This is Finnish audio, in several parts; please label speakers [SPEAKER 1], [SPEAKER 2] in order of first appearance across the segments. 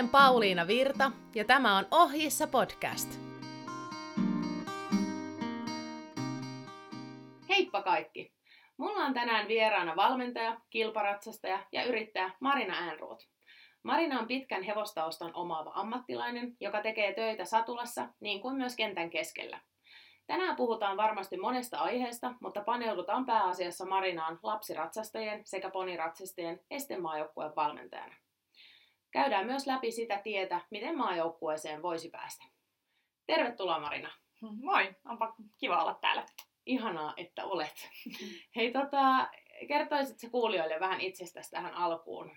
[SPEAKER 1] olen Pauliina Virta ja tämä on Ohjissa podcast. Heippa kaikki! Mulla on tänään vieraana valmentaja, kilparatsastaja ja yrittäjä Marina Äänruut. Marina on pitkän hevostaustan omaava ammattilainen, joka tekee töitä satulassa niin kuin myös kentän keskellä. Tänään puhutaan varmasti monesta aiheesta, mutta paneudutaan pääasiassa Marinaan lapsiratsastajien sekä poniratsastajien estemaajoukkueen valmentajana. Käydään myös läpi sitä tietä, miten maajoukkueeseen voisi päästä. Tervetuloa Marina.
[SPEAKER 2] Moi, onpa kiva olla täällä.
[SPEAKER 1] Ihanaa, että olet. Hei, tota, kertoisitko kuulijoille vähän itsestäsi tähän alkuun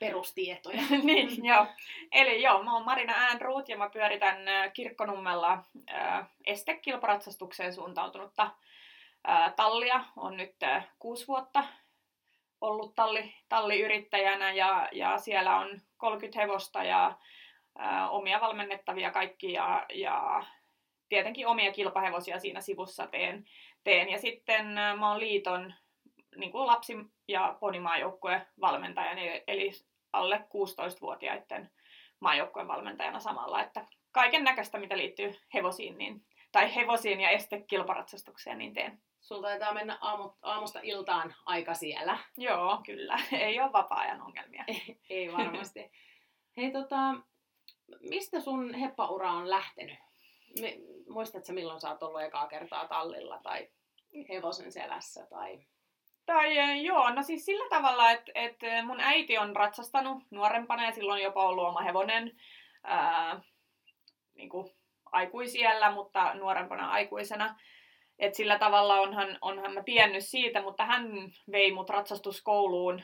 [SPEAKER 1] perustietoja?
[SPEAKER 2] niin, joo. Eli joo, mä oon Marina Äänruut ja mä pyöritän Kirkkonummella äh, estekilparatsastukseen suuntautunutta äh, tallia. On nyt äh, kuusi vuotta ollut talli, talliyrittäjänä ja, ja siellä on 30 hevosta ja ää, omia valmennettavia kaikki ja, ja tietenkin omia kilpahevosia siinä sivussa teen. teen. Ja sitten mä oon liiton niin kuin lapsi- ja ponimaajoukkueen valmentaja, eli alle 16-vuotiaiden maajoukkueen valmentajana samalla, että kaiken näköistä, mitä liittyy hevosiin, niin, tai hevosiin ja estekilparatsastukseen, niin teen.
[SPEAKER 1] Sulla taitaa mennä aamu, aamusta iltaan aika siellä.
[SPEAKER 2] Joo, kyllä. Ei ole vapaa-ajan ongelmia.
[SPEAKER 1] Ei, ei varmasti. Hei, tota, mistä sun heppaura on lähtenyt? Me, muistatko milloin sä oot ollut ekaa kertaa tallilla tai hevosen selässä? Tai...
[SPEAKER 2] Tai eh, joo, no siis sillä tavalla, että, että mun äiti on ratsastanut nuorempana ja silloin jopa ollut oma hevonen ää, niin kuin aikuisiellä, mutta nuorempana aikuisena. Et sillä tavalla onhan, onhan mä tiennyt siitä, mutta hän vei mut ratsastuskouluun,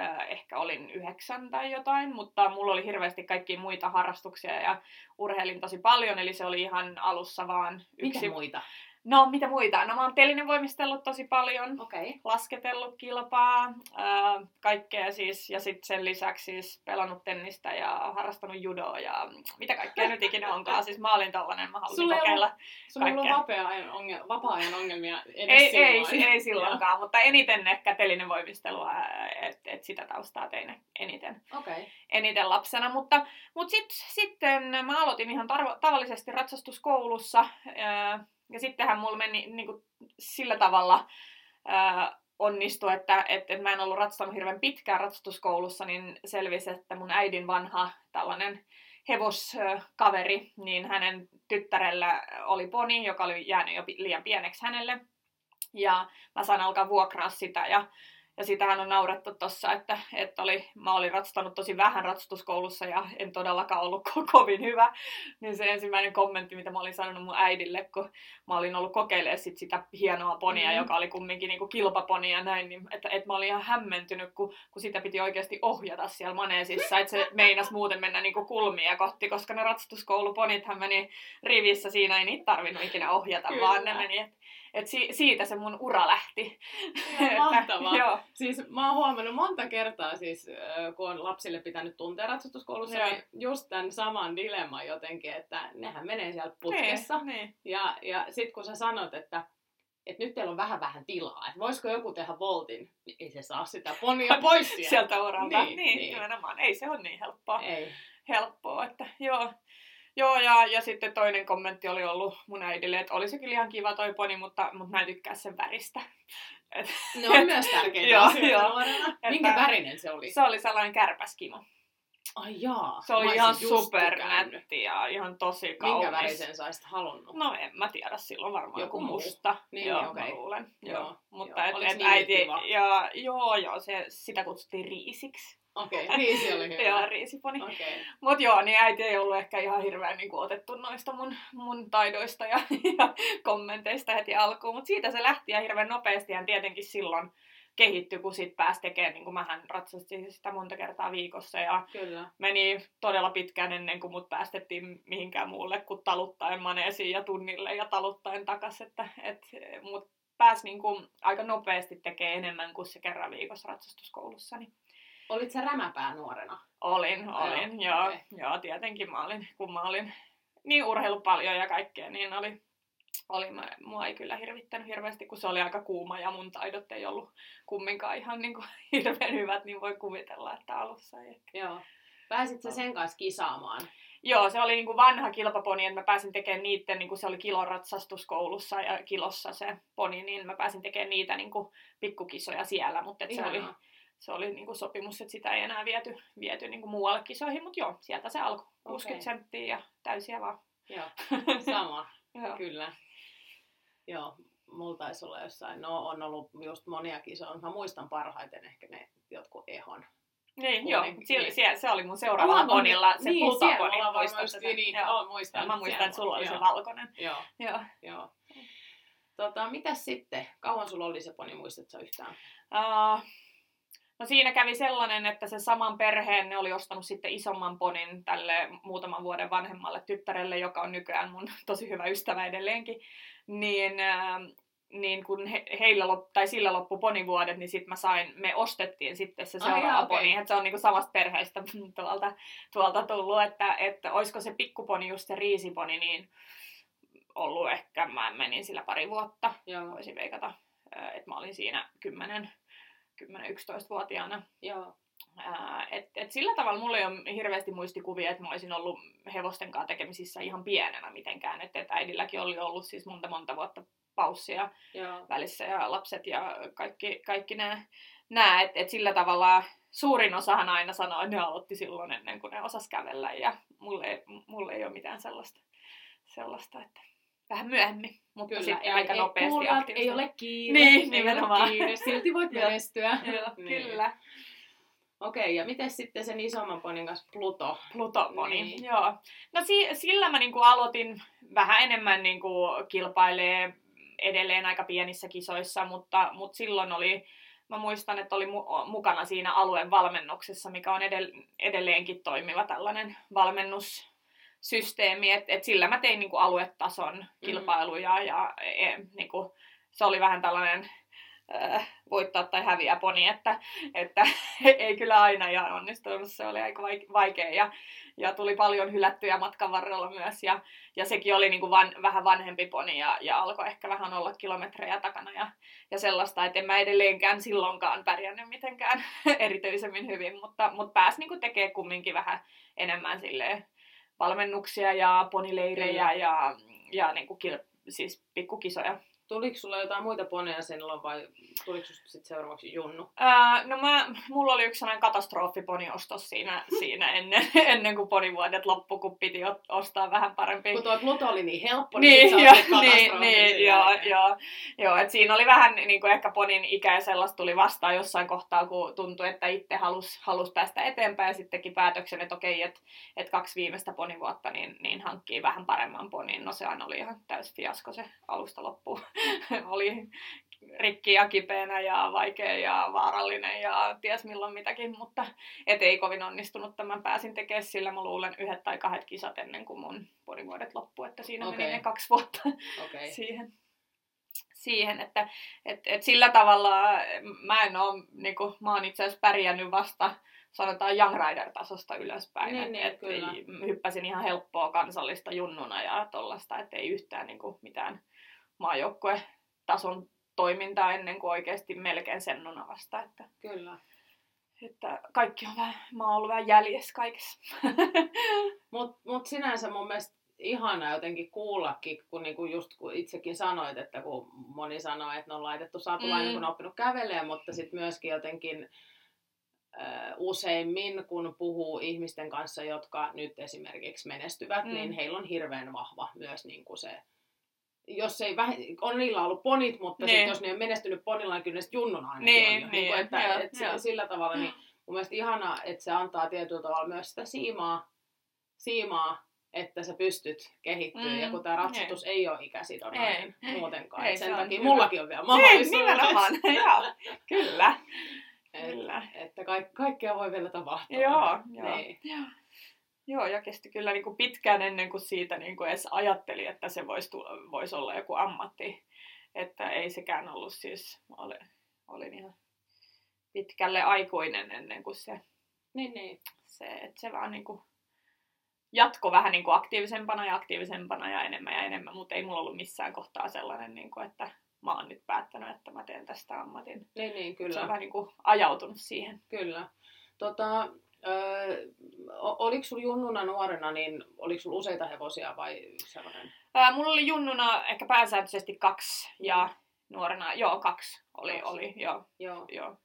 [SPEAKER 2] äh, ehkä olin yhdeksän tai jotain, mutta mulla oli hirveästi kaikki muita harrastuksia ja urheilin tosi paljon, eli se oli ihan alussa vaan
[SPEAKER 1] yksi... Mitä muita?
[SPEAKER 2] No, mitä muita? No, mä oon telinen voimistellut tosi paljon,
[SPEAKER 1] okay.
[SPEAKER 2] lasketellut kilpaa, ää, kaikkea siis, ja sitten sen lisäksi siis pelannut tennistä ja harrastanut judoa ja mitä kaikkea nyt ikinä onkaan. Siis mä olin tollanen, mä halusin sulla kokeilla
[SPEAKER 1] Sulla ei ollut vapaa-ajan, ongel- vapaa-ajan ongelmia edes
[SPEAKER 2] ei, ei, ei silloinkaan, mutta eniten ehkä telinen voimistelua, että et sitä taustaa tein eniten,
[SPEAKER 1] okay.
[SPEAKER 2] eniten lapsena. Mutta, mutta sit, sitten mä aloitin ihan tarvo, tavallisesti ratsastuskoulussa, ää, ja sittenhän mulla meni niin kuin, sillä tavalla ää, onnistui, että et, et mä en ollut ratsastanut hirveän pitkään ratsastuskoulussa, niin selvisi, että mun äidin vanha tällainen hevoskaveri, niin hänen tyttärellä oli poni, joka oli jäänyt jo liian pieneksi hänelle. Ja mä sain alkaa vuokraa sitä ja ja sitähän on naurettu tossa, että, että oli, mä olin ratsastanut tosi vähän ratsastuskoulussa ja en todellakaan ollut ko- kovin hyvä. Niin se ensimmäinen kommentti, mitä mä olin sanonut mun äidille, kun mä olin ollut kokeilemaan sit sitä hienoa ponia, mm. joka oli kumminkin niinku kilpaponi ja näin, niin että, että mä olin ihan hämmentynyt, kun, kun sitä piti oikeasti ohjata siellä maneesissa, että se meinas muuten mennä niinku kulmia kohti, koska ne ratsastuskouluponithan meni rivissä, siinä ei niitä tarvinnut ikinä ohjata, Kyllä. vaan ne meni, että et si- siitä se mun ura lähti.
[SPEAKER 1] Mahtavaa. Joo. Siis mä oon huomannut monta kertaa, siis, kun on lapsille pitänyt tuntea ratsastuskoulussa, Joo. niin just tämän saman dilemman jotenkin, että nehän menee siellä putkessa.
[SPEAKER 2] Niin, niin.
[SPEAKER 1] Ja, ja sit kun sä sanot, että että nyt teillä on vähän vähän tilaa, että voisiko joku tehdä voltin, niin ei se saa sitä ponia pois sieltä.
[SPEAKER 2] sieltä uralta. Niin, niin, niin, nimenomaan. Ei se ole niin helppoa.
[SPEAKER 1] Ei.
[SPEAKER 2] Helppoa, että joo. Joo, ja, ja sitten toinen kommentti oli ollut mun äidille, että olisi kyllä ihan kiva toi poni, mutta, mutta mä en tykkää sen väristä.
[SPEAKER 1] Et, ne on myös tärkeitä joo, asioita nuorena. Minkä värinen se oli?
[SPEAKER 2] Se oli sellainen kärpäskimo.
[SPEAKER 1] Ai jaa.
[SPEAKER 2] Se oli ihan supernätti ja ihan tosi kaunis.
[SPEAKER 1] Minkä värisen sä olisit halunnut?
[SPEAKER 2] No en mä tiedä, silloin varmaan joku, joku musta.
[SPEAKER 1] Niin,
[SPEAKER 2] joo,
[SPEAKER 1] okay.
[SPEAKER 2] mä luulen.
[SPEAKER 1] Joo.
[SPEAKER 2] joo. Mutta
[SPEAKER 1] joo.
[SPEAKER 2] et, et äiti, ja, joo, joo, se, sitä kutsuttiin riisiksi.
[SPEAKER 1] Okei, okay, riisi oli hyvä.
[SPEAKER 2] joo, riisiponi.
[SPEAKER 1] Okay.
[SPEAKER 2] Mut joo, niin äiti ei ollut ehkä ihan hirveän niin kuin, otettu noista mun, mun taidoista ja, ja kommenteista heti alkuun. Mutta siitä se lähti ja hirveän nopeasti ja tietenkin silloin kehittyi, kun sit pääsi tekemään, niin kuin mähän ratsastin sitä monta kertaa viikossa ja
[SPEAKER 1] Kyllä.
[SPEAKER 2] meni todella pitkään ennen kuin mut päästettiin mihinkään muulle kuin taluttaen maneesiin ja tunnille ja taluttaen takas, että et, mut pääsi niin kuin aika nopeasti tekemään enemmän kuin se kerran viikossa ratsastuskoulussa. Niin
[SPEAKER 1] Olit sä rämäpää nuorena?
[SPEAKER 2] Olin, olin, joo, okay. joo, tietenkin mä olin, kun mä olin niin urheilu paljon ja kaikkea, niin oli, oli mä, mua ei kyllä hirvittänyt hirveästi, kun se oli aika kuuma ja mun taidot ei ollut kumminkaan ihan niin kuin, hirveän hyvät, niin voi kuvitella, että alussa ei ehkä.
[SPEAKER 1] Joo. Pääsit sä sen kanssa kisaamaan?
[SPEAKER 2] Joo, se oli niin kuin vanha kilpaponi, että mä pääsin tekemään niiden, niin kuin se oli kiloratsastuskoulussa ja kilossa se poni, niin mä pääsin tekemään niitä niin kuin pikkukisoja siellä, mutta se oli, se oli niin kuin sopimus, että sitä ei enää viety, viety niin kuin muualle kisoihin, mutta joo, sieltä se alkoi. 60 okay. senttiä ja täysiä vaan.
[SPEAKER 1] Joo, sama, kyllä. Joo, mulla taisi olla jossain, no on ollut just monia kisoja, mä muistan parhaiten ehkä ne jotkut ehon
[SPEAKER 2] niin, joo. Siellä, siellä, se oli mun seuraavalla konilla, se niin, Plutokoni.
[SPEAKER 1] Muistan Niin, joo. muistan.
[SPEAKER 2] Mä muistan, että sulla oli joo. se valkoinen.
[SPEAKER 1] Joo. joo. joo. Tota, mitäs sitten? Kauan sulla oli se poni, muistatko yhtään? Uh,
[SPEAKER 2] no siinä kävi sellainen, että se saman perheen ne oli ostanut sitten isomman ponin tälle muutaman vuoden vanhemmalle tyttärelle, joka on nykyään mun tosi hyvä ystävä edelleenkin. Niin uh, niin kun he, heillä lop, tai sillä loppu ponivuodet, niin sitten mä sain, me ostettiin sitten se seuraava okay. poni, että se on niinku samasta perheestä tuolta, tuolta tullut, että, että olisiko se pikkuponi just se riisiponi, niin ollut ehkä, mä menin sillä pari vuotta, Joo. voisin veikata, että mä olin siinä 10, 10-11-vuotiaana. Joo. Et, et sillä tavalla mulla ei ole hirveästi muistikuvia, että mä olisin ollut hevosten kanssa tekemisissä ihan pienenä mitenkään. Että et äidilläkin oli ollut siis monta monta vuotta paussia Joo. välissä ja lapset ja kaikki, kaikki nämä. nämä että et sillä tavalla suurin osahan aina sanoo, että ne aloitti silloin ennen kuin ne osas kävellä ja mulle ei, mulle ei ole mitään sellaista, sellaista että vähän myöhemmin, mutta Kyllä, sitten ei, aika ei, nopeasti
[SPEAKER 1] kuulat, ei ole kiire,
[SPEAKER 2] niin, nimenomaan. Ole
[SPEAKER 1] kiire, silti voit menestyä.
[SPEAKER 2] Niin. Kyllä.
[SPEAKER 1] Okei, ja miten sitten sen isomman ponin kanssa Pluto?
[SPEAKER 2] Pluto-poni, niin. joo. No si- sillä mä niinku aloitin vähän enemmän niinku kilpailee edelleen aika pienissä kisoissa, mutta, mutta silloin oli, mä muistan, että oli mu- mukana siinä alueen valmennuksessa, mikä on edell- edelleenkin toimiva tällainen valmennussysteemi, että et sillä mä tein niinku aluetason mm. kilpailuja mm. ja e, niinku, se oli vähän tällainen äh, voittaa tai häviä poni, että, että ei kyllä aina ihan onnistunut, se oli aika vaikea ja, ja tuli paljon hylättyjä matkan varrella myös ja, ja sekin oli niin kuin van, vähän vanhempi poni ja, ja alkoi ehkä vähän olla kilometrejä takana ja, ja sellaista, että en mä edelleenkään silloinkaan pärjännyt mitenkään erityisemmin hyvin, mutta, mutta pääsi niin tekemään kumminkin vähän enemmän silleen valmennuksia ja ponileirejä ja, ja niin kuin kil, siis pikkukisoja
[SPEAKER 1] Tuliko sulla jotain muita poneja silloin vai tuliko sitten seuraavaksi Junnu?
[SPEAKER 2] Ää, no mä, mulla oli yksi sellainen katastrofiponiostos siinä, siinä ennen, ennen kuin ponivuodet loppu, kun piti ostaa vähän parempi.
[SPEAKER 1] Kun tuo Pluto oli niin helppo, niin, niin
[SPEAKER 2] jo, niin, niin joo, joo, joo, et siinä oli vähän niin kuin ehkä ponin ikä ja sellaista tuli vastaan jossain kohtaa, kun tuntui, että itse halusi halus päästä eteenpäin ja sitten teki päätöksen, että okei, että et kaksi viimeistä ponivuotta niin, niin hankkii vähän paremman ponin. No sehän oli ihan täys fiasko se alusta loppuun. oli rikki ja kipeänä ja vaikea ja vaarallinen ja ties milloin mitäkin, mutta et ei kovin onnistunut tämän pääsin tekemään sillä mä luulen yhdet tai kahdet kisat ennen kuin mun podivuodet loppu, että siinä okay. meni ne kaksi vuotta okay. siihen siihen, että et, et sillä tavalla mä en ole, niin kuin, mä oon itse asiassa pärjännyt vasta sanotaan Young Rider-tasosta ylöspäin.
[SPEAKER 1] Niin, niin, et, kyllä.
[SPEAKER 2] hyppäsin ihan helppoa kansallista junnuna ja tollasta, että ei yhtään niin kuin, mitään maajoukkuetason toimintaa ennen kuin oikeasti melkein sennuna vasta. Että,
[SPEAKER 1] Kyllä.
[SPEAKER 2] Että kaikki on vähän, mä oon ollut vähän jäljessä kaikessa.
[SPEAKER 1] Mutta mut sinänsä mun mielestä ihana jotenkin kuullakin, kun niinku just kun itsekin sanoit, että kun moni sanoo, että ne on laitettu satulainen, mm. kun on oppinut kävelemään, mutta sitten myöskin jotenkin useimmin, kun puhuu ihmisten kanssa, jotka nyt esimerkiksi menestyvät, mm. niin heillä on hirveän vahva myös niin kuin se jos ei väh... on niillä ollut ponit, mutta niin. sit, jos ne on menestynyt ponilla, niin kyllä ne junnun aina niin, on. Niin, niin, että, joo, et joo. sillä tavalla, niin mun mielestä ihanaa, että se antaa tietyllä tavalla myös sitä siimaa, siimaa että sä pystyt kehittyä. Mm, ja kun tämä ratsatus ei, ei ole ikäsidonnainen ei, muutenkaan. Ei, sen takia hyvä. mullakin on vielä mahdollisuus.
[SPEAKER 2] Ei, nimenomaan, joo, kyllä.
[SPEAKER 1] Et, kyllä. Että ka- kaikkea voi vielä tapahtua.
[SPEAKER 2] Joo, joo. Niin. joo. Joo, ja kesti kyllä niin kuin pitkään ennen kuin siitä niin kuin edes ajatteli, että se voisi, tulla, voisi olla joku ammatti. Että ei sekään ollut siis, oli, olin ihan pitkälle aikuinen ennen kuin se,
[SPEAKER 1] niin, niin.
[SPEAKER 2] se että se vaan niin kuin jatko vähän niin kuin aktiivisempana ja aktiivisempana ja enemmän ja enemmän, mutta ei mulla ollut missään kohtaa sellainen, niin kuin, että mä oon nyt päättänyt, että mä teen tästä ammatin.
[SPEAKER 1] Niin, niin, kyllä.
[SPEAKER 2] Se on vähän niin kuin ajautunut siihen.
[SPEAKER 1] Kyllä. Tota, Öö, oliko sulla junnuna nuorena, niin oliko sulla useita hevosia vai sellainen?
[SPEAKER 2] Ää, mulla oli junnuna ehkä pääsääntöisesti kaksi ja nuorena, joo, kaksi oli,
[SPEAKER 1] Kaksi.
[SPEAKER 2] oli, joo,
[SPEAKER 1] Joo.
[SPEAKER 2] joo.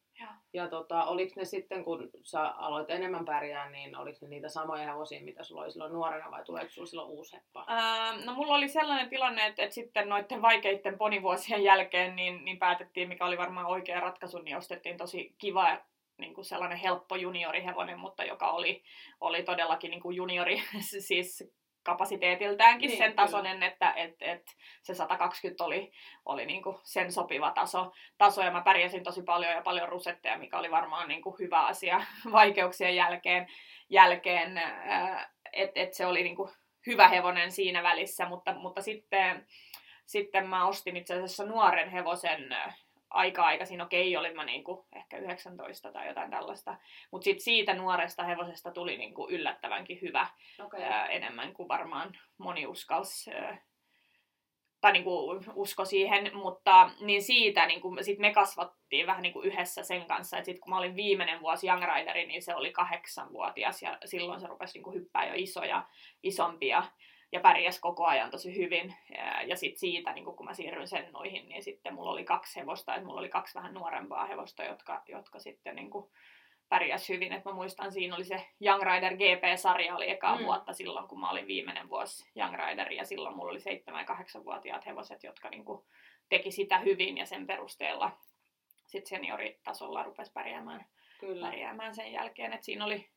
[SPEAKER 1] Ja tota, oliko ne sitten, kun sä aloit enemmän pärjää, niin oliko ne niitä samoja hevosia, mitä sulla oli silloin nuorena, vai tuleeko sulla silloin uusi heppa?
[SPEAKER 2] Ää, no mulla oli sellainen tilanne, että, että sitten noiden vaikeiden ponivuosien jälkeen niin, niin päätettiin, mikä oli varmaan oikea ratkaisu, niin ostettiin tosi kiva niin kuin sellainen helppo juniorihevonen, mutta joka oli, oli todellakin niin kuin juniori, siis kapasiteetiltäänkin
[SPEAKER 1] Niin,
[SPEAKER 2] sen
[SPEAKER 1] kyllä.
[SPEAKER 2] tasoinen, että et, et se 120 oli, oli niin kuin sen sopiva taso, taso, ja mä pärjäsin tosi paljon ja paljon rusetteja, mikä oli varmaan niin kuin hyvä asia vaikeuksien jälkeen, jälkeen että et se oli niin kuin hyvä hevonen siinä välissä, mutta, mutta sitten, sitten mä ostin itse asiassa nuoren hevosen ö, aika-aikaisin, okei, olin mä niinku ehkä 19 tai jotain tällaista, mutta sitten siitä nuoresta hevosesta tuli niinku yllättävänkin hyvä,
[SPEAKER 1] Okei.
[SPEAKER 2] ää, enemmän kuin varmaan moni uskalsi ää, tai niinku usko siihen, mutta niin siitä niinku, sit me kasvattiin vähän niinku yhdessä sen kanssa, että sitten kun mä olin viimeinen vuosi Young Rideri, niin se oli kahdeksanvuotias ja silloin se rupesi niinku hyppää jo isoja, isompia ja pärjäs koko ajan tosi hyvin. Ja, sitten siitä, niin kun mä siirryin sennoihin, niin sitten mulla oli kaksi hevosta, että mulla oli kaksi vähän nuorempaa hevosta, jotka, jotka sitten niin pärjäs hyvin. Et mä muistan, siinä oli se Young Rider GP-sarja, oli ekaa
[SPEAKER 1] Mm.
[SPEAKER 2] vuotta silloin, kun mä olin viimeinen vuosi Young Rider, ja silloin mulla oli 7- ja 8-vuotiaat hevoset, jotka niin teki sitä hyvin, ja sen perusteella sitten senioritasolla rupesi pärjäämään,
[SPEAKER 1] Kyllä.
[SPEAKER 2] pärjäämään sen jälkeen. Et siinä oli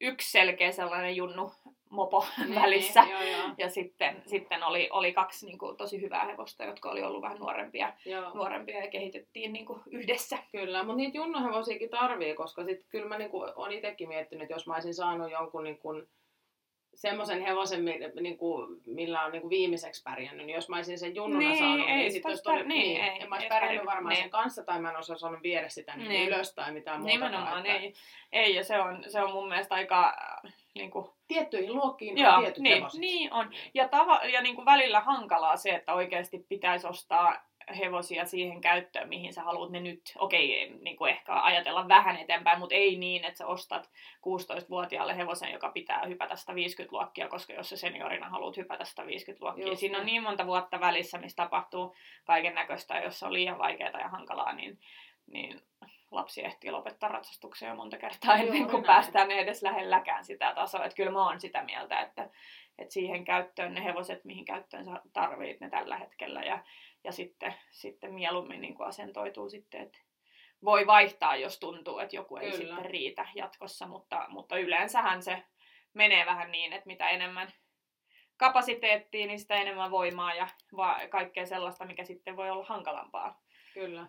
[SPEAKER 2] yksi selkeä sellainen junnu mopo
[SPEAKER 1] Niin,
[SPEAKER 2] välissä.
[SPEAKER 1] Joo, joo.
[SPEAKER 2] Ja sitten, sitten oli, oli kaksi niin kuin, tosi hyvää hevosta, jotka oli ollut vähän nuorempia,
[SPEAKER 1] joo.
[SPEAKER 2] nuorempia ja kehitettiin niin kuin, yhdessä.
[SPEAKER 1] Kyllä, mutta niitä junnuhevosiakin tarvii, koska sit kyllä mä niinku on itsekin miettinyt, että jos mä olisin saanut jonkun niinku, semmoisen hevosen, mi- niinku, millä on niinku viimeiseksi pärjännyt, niin jos mä olisin sen junnuna
[SPEAKER 2] Niin,
[SPEAKER 1] saanut,
[SPEAKER 2] ei
[SPEAKER 1] niin
[SPEAKER 2] sit
[SPEAKER 1] sit
[SPEAKER 2] ois
[SPEAKER 1] olisi
[SPEAKER 2] pär- niin, ei,
[SPEAKER 1] en mä olisi
[SPEAKER 2] ei
[SPEAKER 1] pärjännyt varmaan
[SPEAKER 2] niin.
[SPEAKER 1] sen kanssa, tai mä en olisi osannut viedä sitä niin
[SPEAKER 2] Niin.
[SPEAKER 1] ylös tai mitään muuta.
[SPEAKER 2] Nimenomaan ei. ei. Ja se on, se on mun mielestä aika... Äh, niin kuin,
[SPEAKER 1] Tiettyihin luokkiin
[SPEAKER 2] Joo,
[SPEAKER 1] on tietyt
[SPEAKER 2] niin,
[SPEAKER 1] hevoset.
[SPEAKER 2] niin on. ja, tava, ja niin kuin välillä hankalaa se, että oikeasti pitäisi ostaa hevosia siihen käyttöön, mihin sä haluat ne nyt. Okei, niin kuin ehkä ajatella vähän eteenpäin, mutta ei niin, että sä ostat 16-vuotiaalle hevosen, joka pitää hypätä 150 luokkia, koska jos sä seniorina haluat hypätä 150 luokkia.
[SPEAKER 1] Just
[SPEAKER 2] Siinä on niin monta vuotta välissä, missä tapahtuu kaiken näköistä, jos se on liian vaikeaa ja hankalaa, niin, niin lapsi ehtii lopettaa ratsastuksen jo monta kertaa ennen kuin
[SPEAKER 1] näin.
[SPEAKER 2] päästään edes lähelläkään sitä tasoa. Että kyllä mä oon sitä mieltä, että, että siihen käyttöön ne hevoset, mihin käyttöön sä tarvit ne tällä hetkellä ja, ja sitten, sitten mieluummin niin kuin asentoituu sitten, että voi vaihtaa, jos tuntuu, että joku ei
[SPEAKER 1] Kyllä.
[SPEAKER 2] sitten riitä jatkossa, mutta, mutta yleensähän se menee vähän niin, että mitä enemmän kapasiteettia, niin sitä enemmän voimaa ja va- kaikkea sellaista, mikä sitten voi olla hankalampaa.
[SPEAKER 1] Kyllä.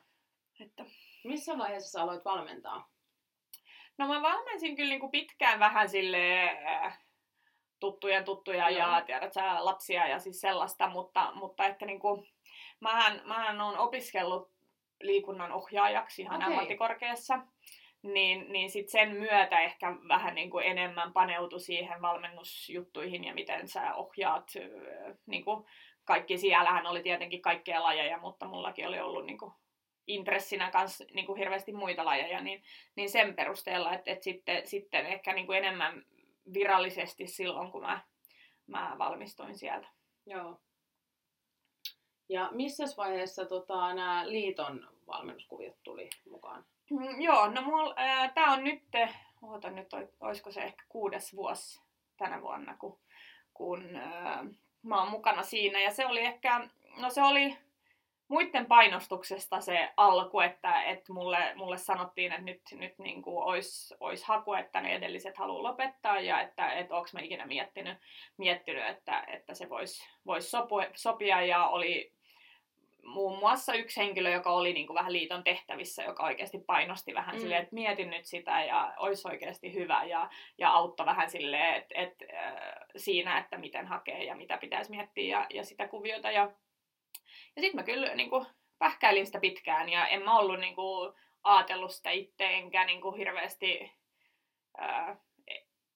[SPEAKER 2] Että
[SPEAKER 1] Missä vaiheessa sä aloit valmentaa?
[SPEAKER 2] No mä valmensin kyllä niinku pitkään vähän sille äh, tuttujen tuttuja
[SPEAKER 1] Joo.
[SPEAKER 2] ja tiedät sä, lapsia ja siis sellaista, mutta, mutta että niinku, mähän, mähän on opiskellut liikunnan ohjaajaksi ihan okay. ammattikorkeassa, niin, niin sit sen myötä ehkä vähän niinku enemmän paneutu siihen valmennusjuttuihin ja miten sä ohjaat. äh, Niinku, kaikki siellähän oli tietenkin kaikkia lajeja, mutta mullakin oli ollut niinku intressinä kanssa niin kuin hirveästi muita lajeja, niin, niin sen perusteella, että, että sitten, sitten ehkä niin kuin enemmän virallisesti silloin, kun mä, mä valmistuin sieltä.
[SPEAKER 1] Joo. Ja missä vaiheessa tota, nämä liiton valmennuskuviot tuli mukaan?
[SPEAKER 2] Mm, joo, no mul, ää, tää on nyt, oota nyt, oisko se ehkä kuudes vuosi tänä vuonna, kun, kun ää, mä oon mukana siinä. Ja se oli ehkä, no se oli muiden painostuksesta se alku, että, että mulle, mulle sanottiin, että nyt, nyt niin kuin olisi, olisi haku, että ne edelliset haluaa lopettaa ja että, että onko mä ikinä miettinyt, miettinyt että, että se voisi vois sopia ja oli muun muassa yksi henkilö, joka oli niin kuin vähän liiton tehtävissä, joka oikeasti painosti vähän
[SPEAKER 1] Mm.
[SPEAKER 2] mm. silleen, että mietin nyt sitä ja olisi oikeasti hyvä ja, ja auttoi vähän silleen, että, että, äh, siinä, että miten hakee ja mitä pitäisi miettiä ja, ja sitä kuviota. Ja, ja sitten mä kyllä niin kuin, pähkäilin sitä pitkään ja en mä ollut niin kuin, ajatellut sitä itse enkä niin kuin, hirveästi... Ää,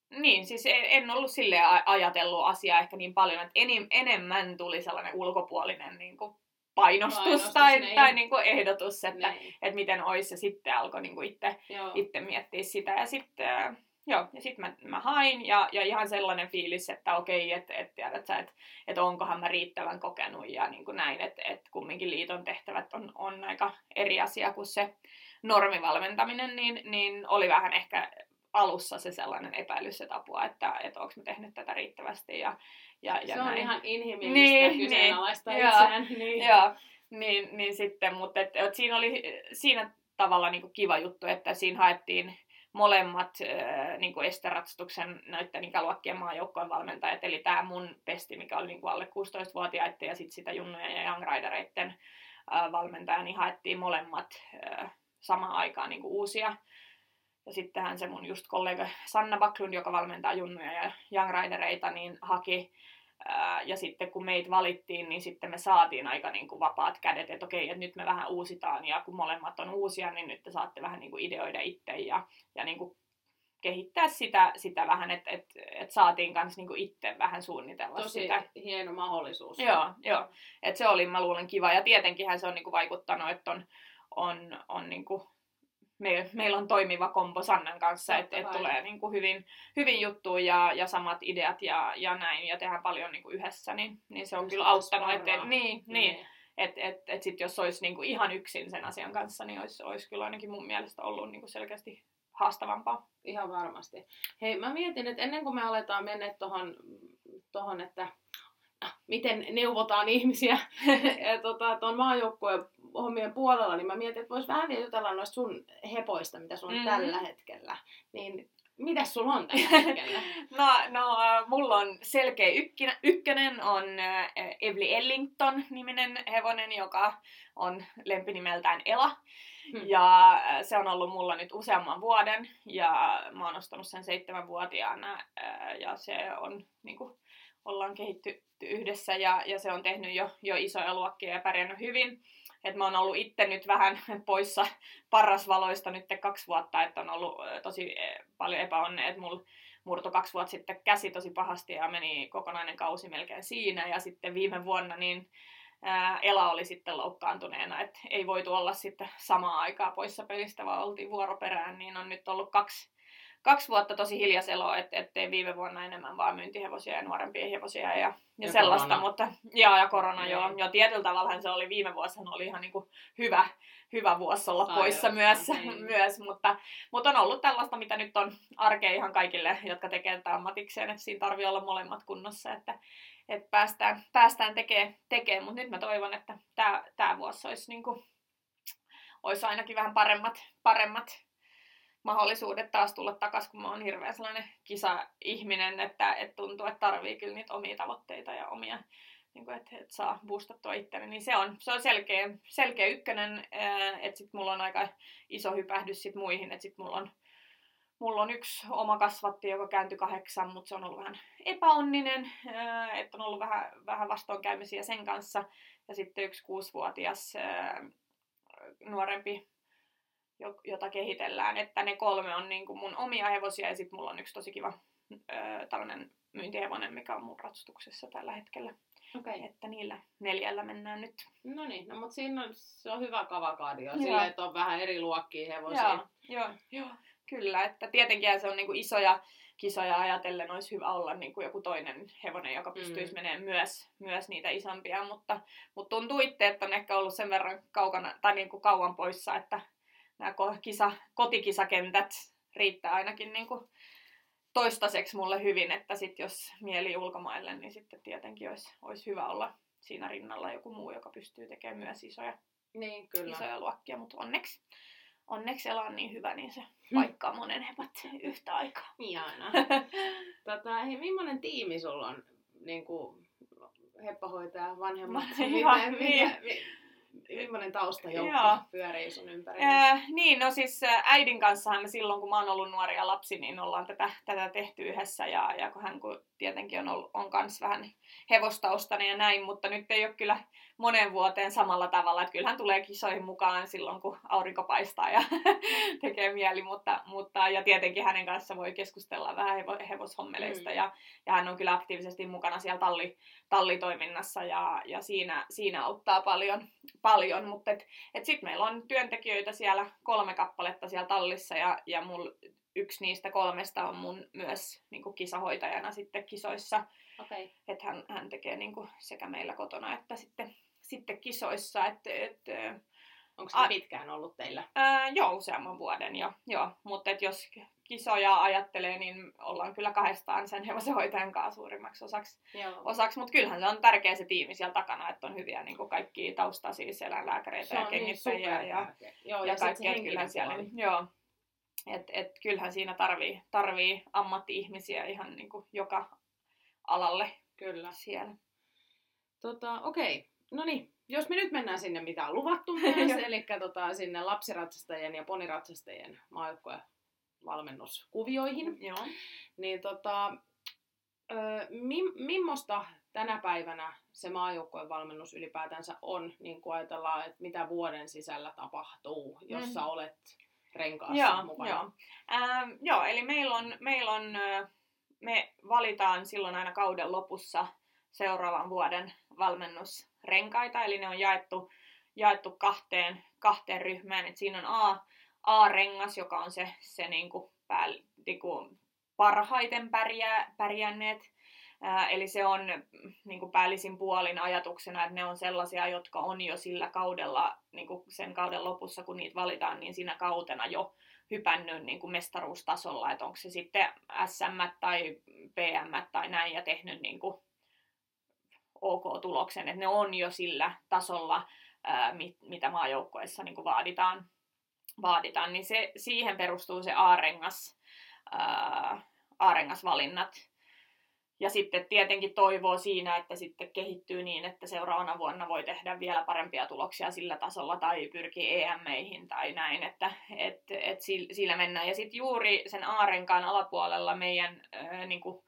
[SPEAKER 2] niin, siis en- en ollut sille ajatellut asiaa ehkä niin paljon, että enim, enemmän tuli sellainen ulkopuolinen niin kuin, painostus,
[SPEAKER 1] Painostus,
[SPEAKER 2] tai,
[SPEAKER 1] niin.
[SPEAKER 2] tai niin kuin ehdotus, että,
[SPEAKER 1] Niin.
[SPEAKER 2] että miten olisi, ja sitten alkoi niin kuin itse,
[SPEAKER 1] Joo.
[SPEAKER 2] itse miettiä sitä. Ja sitten, Joo, ja sitten mä, mä hain, ja, ja ihan sellainen fiilis, että okei, että et, tiedät sä, että et onkohan mä riittävän kokenut, ja niin kuin näin, että et kumminkin liiton tehtävät on, on aika eri asia kuin se normivalmentaminen, niin, niin oli vähän ehkä alussa se sellainen epäilys, että apua, että, että onko mä tehnyt tätä riittävästi, ja, ja, ja
[SPEAKER 1] se on
[SPEAKER 2] näin.
[SPEAKER 1] ihan inhimillistä
[SPEAKER 2] Niin,
[SPEAKER 1] kyseenalaista
[SPEAKER 2] niin,
[SPEAKER 1] itseään. Niin.
[SPEAKER 2] Joo, niin, niin sitten, mutta et, et siinä oli siinä tavalla niin kuin kiva juttu, että siinä haettiin molemmat äh, niin kuin esteratsastuksen näiden ikäluokkien maajoukkojen valmentajat, eli tämä mun pesti, mikä oli niin alle 16-vuotiaiden ja sitten sitä junnujen ja young ridereiden äh, valmentaja, niin haettiin molemmat äh, samaan aikaan niin uusia. Ja sittenhän se mun just kollega Sanna Baklund, joka valmentaa junnuja ja young ridereita, niin haki ja sitten kun meitä valittiin, niin sitten me saatiin aika niin kuin vapaat kädet, että okei, että nyt me vähän uusitaan ja kun molemmat on uusia, niin nyt te saatte vähän niin kuin ideoida itse ja, ja niin kuin kehittää sitä, sitä vähän, että et, et saatiin kanssa niin itse vähän suunnitella
[SPEAKER 1] Tosi
[SPEAKER 2] sitä.
[SPEAKER 1] hieno mahdollisuus.
[SPEAKER 2] Joo, joo. Et se oli, mä luulen, kiva. Ja tietenkinhän se on niin kuin vaikuttanut, että on, on, on niin kuin me, meillä on toimiva kombo Sannan kanssa, että et tulee niin kuin hyvin, hyvin juttuja ja, ja samat ideat ja, ja näin, ja tehdään paljon niin kuin yhdessä, niin, niin se on
[SPEAKER 1] Just
[SPEAKER 2] kyllä auttanut. Että,
[SPEAKER 1] sparraa.
[SPEAKER 2] niin, niin. Että et, et sit jos olisi niin kuin ihan yksin sen asian kanssa, niin olisi, olisi kyllä ainakin mun mielestä ollut niin kuin selkeästi haastavampaa.
[SPEAKER 1] Ihan varmasti. Hei, mä mietin, että ennen kuin me aletaan mennä tohon, tohon että miten neuvotaan ihmisiä tota, tuon maajoukkueen hommien puolella, niin mä mietin, että vois vähän vielä jutella noista sun hepoista, mitä sun on
[SPEAKER 2] Mhm.
[SPEAKER 1] tällä hetkellä. Niin mitäs sulla on tällä hetkellä?
[SPEAKER 2] No, no mulla on selkeä ykkinä, ykkönen on äh, Evli Ellington niminen hevonen, joka on lempinimeltään Ela.
[SPEAKER 1] Hmm.
[SPEAKER 2] Ja äh, se on ollut mulla nyt useamman vuoden ja mä oon ostanut sen seitsemänvuotiaana äh, ja se on niinku, ollaan kehitty yhdessä ja, ja se on tehnyt jo, jo isoja luokkia ja pärjännyt hyvin. Et mä oon ollut itse nyt vähän poissa parrasvaloista nyt kaksi vuotta, että on ollut tosi äh, paljon epäonnea, että mulla murto kaksi vuotta sitten käsi tosi pahasti ja meni kokonainen kausi melkein siinä. Ja sitten viime vuonna niin Ela oli sitten loukkaantuneena, että ei voitu olla sitten samaa aikaa poissa pelistä, vaan oltiin vuoroperään, niin on nyt ollut kaksi, kaksi vuotta tosi hiljaiseloa, että ettei viime vuonna enemmän vaan myyntihevosia ja nuorempia hevosia ja, ja,
[SPEAKER 1] Ja
[SPEAKER 2] sellaista,
[SPEAKER 1] korona.
[SPEAKER 2] mutta joo, ja korona
[SPEAKER 1] Niin.
[SPEAKER 2] joo, ja tietyllä tavalla se oli viime vuosina oli ihan niinku hyvä, hyvä vuosi olla poissa
[SPEAKER 1] Sairastaa,
[SPEAKER 2] myös,
[SPEAKER 1] niin.
[SPEAKER 2] myös mutta, mutta on ollut tällaista, mitä nyt on arkea ihan kaikille, jotka tekee tätä ammatikseen, että siinä tarvii olla molemmat kunnossa, että, että päästään, päästään tekemään, tekee. mutta nyt mä toivon, että tämä vuosi olisi, niin kuin, olisi ainakin vähän paremmat, paremmat mahdollisuudet taas tulla takaisin, kun mä oon hirveän sellainen kisa-ihminen, että, että tuntuu, että tarvii kyllä niitä omia tavoitteita ja omia, niin kuin, että, että saa boostattua itteni, niin se on, se on selkeä, selkeä ykkönen, että sit mulla on aika iso hypähdys sit muihin, että sit mulla on Mulla on yksi oma kasvatti, joka kääntyi kahdeksan, mutta se on ollut vähän epäonninen, että on ollut vähän, vähän vastoinkäymisiä sen kanssa. Ja sitten yksi kuusivuotias nuorempi, jota kehitellään. Että ne kolme on niin kuin mun omia hevosia ja sitten mulla on yksi tosi kiva tällainen myyntihevonen, mikä on mun ratsastuksessa tällä hetkellä.
[SPEAKER 1] Okay.
[SPEAKER 2] Että niillä neljällä mennään nyt.
[SPEAKER 1] No niin, no mutta siinä on, se on hyvä kavakadio,
[SPEAKER 2] Joo.
[SPEAKER 1] silleen, että on vähän eri luokkia hevosia.
[SPEAKER 2] Joo, joo, joo, kyllä. Että tietenkin se on niinku isoja kisoja ajatellen olisi hyvä olla niinku joku toinen hevonen, joka pystyisi
[SPEAKER 1] mm.
[SPEAKER 2] menemään myös, myös niitä isompia, mutta, mutta tuntuu itse, että on ehkä ollut sen verran kaukana, tai niinku kauan poissa, että nämä kisa, kotikisakentät riittää ainakin niinku toistaiseksi mulle hyvin, että sit jos mieli ulkomaille, niin sitten tietenkin olisi, olisi hyvä olla siinä rinnalla joku muu, joka pystyy tekemään myös isoja
[SPEAKER 1] Niin, kyllä.
[SPEAKER 2] isoja luokkia, mutta onneksi, onneksi Ela on niin hyvä, niin se
[SPEAKER 1] Hmm.
[SPEAKER 2] paikkaa monen hepat yhtä aikaa.
[SPEAKER 1] Ihana. tota, hei, millainen tiimi sulla on? Niin kuin heppahoitaja, vanhemmat?
[SPEAKER 2] Ma- hyvä,
[SPEAKER 1] Miten,
[SPEAKER 2] niin.
[SPEAKER 1] mikä, mi, millainen taustajoukko
[SPEAKER 2] Joo.
[SPEAKER 1] pyörii sun ympärillä?
[SPEAKER 2] Ää, niin, no siis äidin kanssahan me silloin, kun mä oon ollut nuori ja lapsi, niin ollaan tätä, tätä tehty yhdessä. Ja, ja kun hän kun tietenkin on, ollut, on kans vähän hevostaustainen ja näin, mutta nyt ei ole kyllä moneen vuoteen samalla tavalla. Että kyllähän tulee kisoihin mukaan silloin, kun aurinko paistaa ja tekee mieli. Mutta, mutta, ja tietenkin hänen kanssa voi keskustella vähän hevo, hevoshommeleista.
[SPEAKER 1] Mm.
[SPEAKER 2] Ja, ja hän on kyllä aktiivisesti mukana siellä talli, tallitoiminnassa ja, ja siinä, siinä auttaa paljon, paljon. mutta et, et sitten meillä on työntekijöitä siellä kolme kappaletta siellä tallissa ja, ja mul yksi niistä kolmesta on mun myös niin kuin kisahoitajana sitten kisoissa.
[SPEAKER 1] Okay.
[SPEAKER 2] Että hän, hän tekee niin kuin sekä meillä kotona että sitten, sitten kisoissa. Et, et,
[SPEAKER 1] Onko se pitkään ollut teillä?
[SPEAKER 2] Ää, joo, useamman vuoden jo. Joo. Mutta jos kisoja ajattelee, niin ollaan kyllä kahdestaan sen hevosenhoitajan kanssa suurimmaksi osaksi. osaksi. Mutta kyllähän se on tärkeä se tiimi siellä takana, että on hyviä niin kuin kaikki tausta siis eläinlääkäreitä ja niin kengittäjiä niin ja,
[SPEAKER 1] joo,
[SPEAKER 2] ja, ja kaikkea kyllä siellä. Niin, joo. Et, et kyllähän siinä tarvii, tarvii ammatti-ihmisiä ihan niin kuin joka alalle
[SPEAKER 1] kyllä.
[SPEAKER 2] siellä.
[SPEAKER 1] Tota, okei, no niin, jos me nyt mennään sinne, mitä on luvattu myös, eli tota, sinne lapsiratsastajien ja poniratsastajien maajoukkojen valmennuskuvioihin,
[SPEAKER 2] Joo.
[SPEAKER 1] niin tota, ö, mi, millaista tänä päivänä se maajoukkojen valmennus ylipäätänsä on, niin kun ajatellaan, että mitä vuoden sisällä tapahtuu, jos mm. sä olet renkaassa
[SPEAKER 2] joo,
[SPEAKER 1] mukana?
[SPEAKER 2] Joo. Ähm, joo, eli meillä on, meillä on, me valitaan silloin aina kauden lopussa seuraavan vuoden valmennusrenkaita, eli ne on jaettu, jaettu kahteen, kahteen ryhmään. Et siinä on A, A-rengas, joka on se, se niinku pää, niinku parhaiten pärjää, pärjänneet. Ää, eli se on niinku päällisin puolin ajatuksena, että ne on sellaisia, jotka on jo sillä kaudella, niinku sen kauden lopussa, kun niitä valitaan, niin siinä kautena jo hypännyt niin kuin mestaruustasolla, että onko se sitten SM tai PM tai näin ja tehnyt niin kuin OK-tuloksen, että ne on jo sillä tasolla, ää, mit, mitä maajoukkoissa niin vaaditaan, vaaditaan, niin se, siihen perustuu se A-rengas, ää, A-rengasvalinnat. Ja sitten tietenkin toivoo siinä, että sitten kehittyy niin, että seuraavana vuonna voi tehdä vielä parempia tuloksia sillä tasolla tai pyrkii EM-meihin tai näin, että et, et sillä mennään. Ja sitten juuri sen aarenkaan alapuolella meidän ää, niin kuin,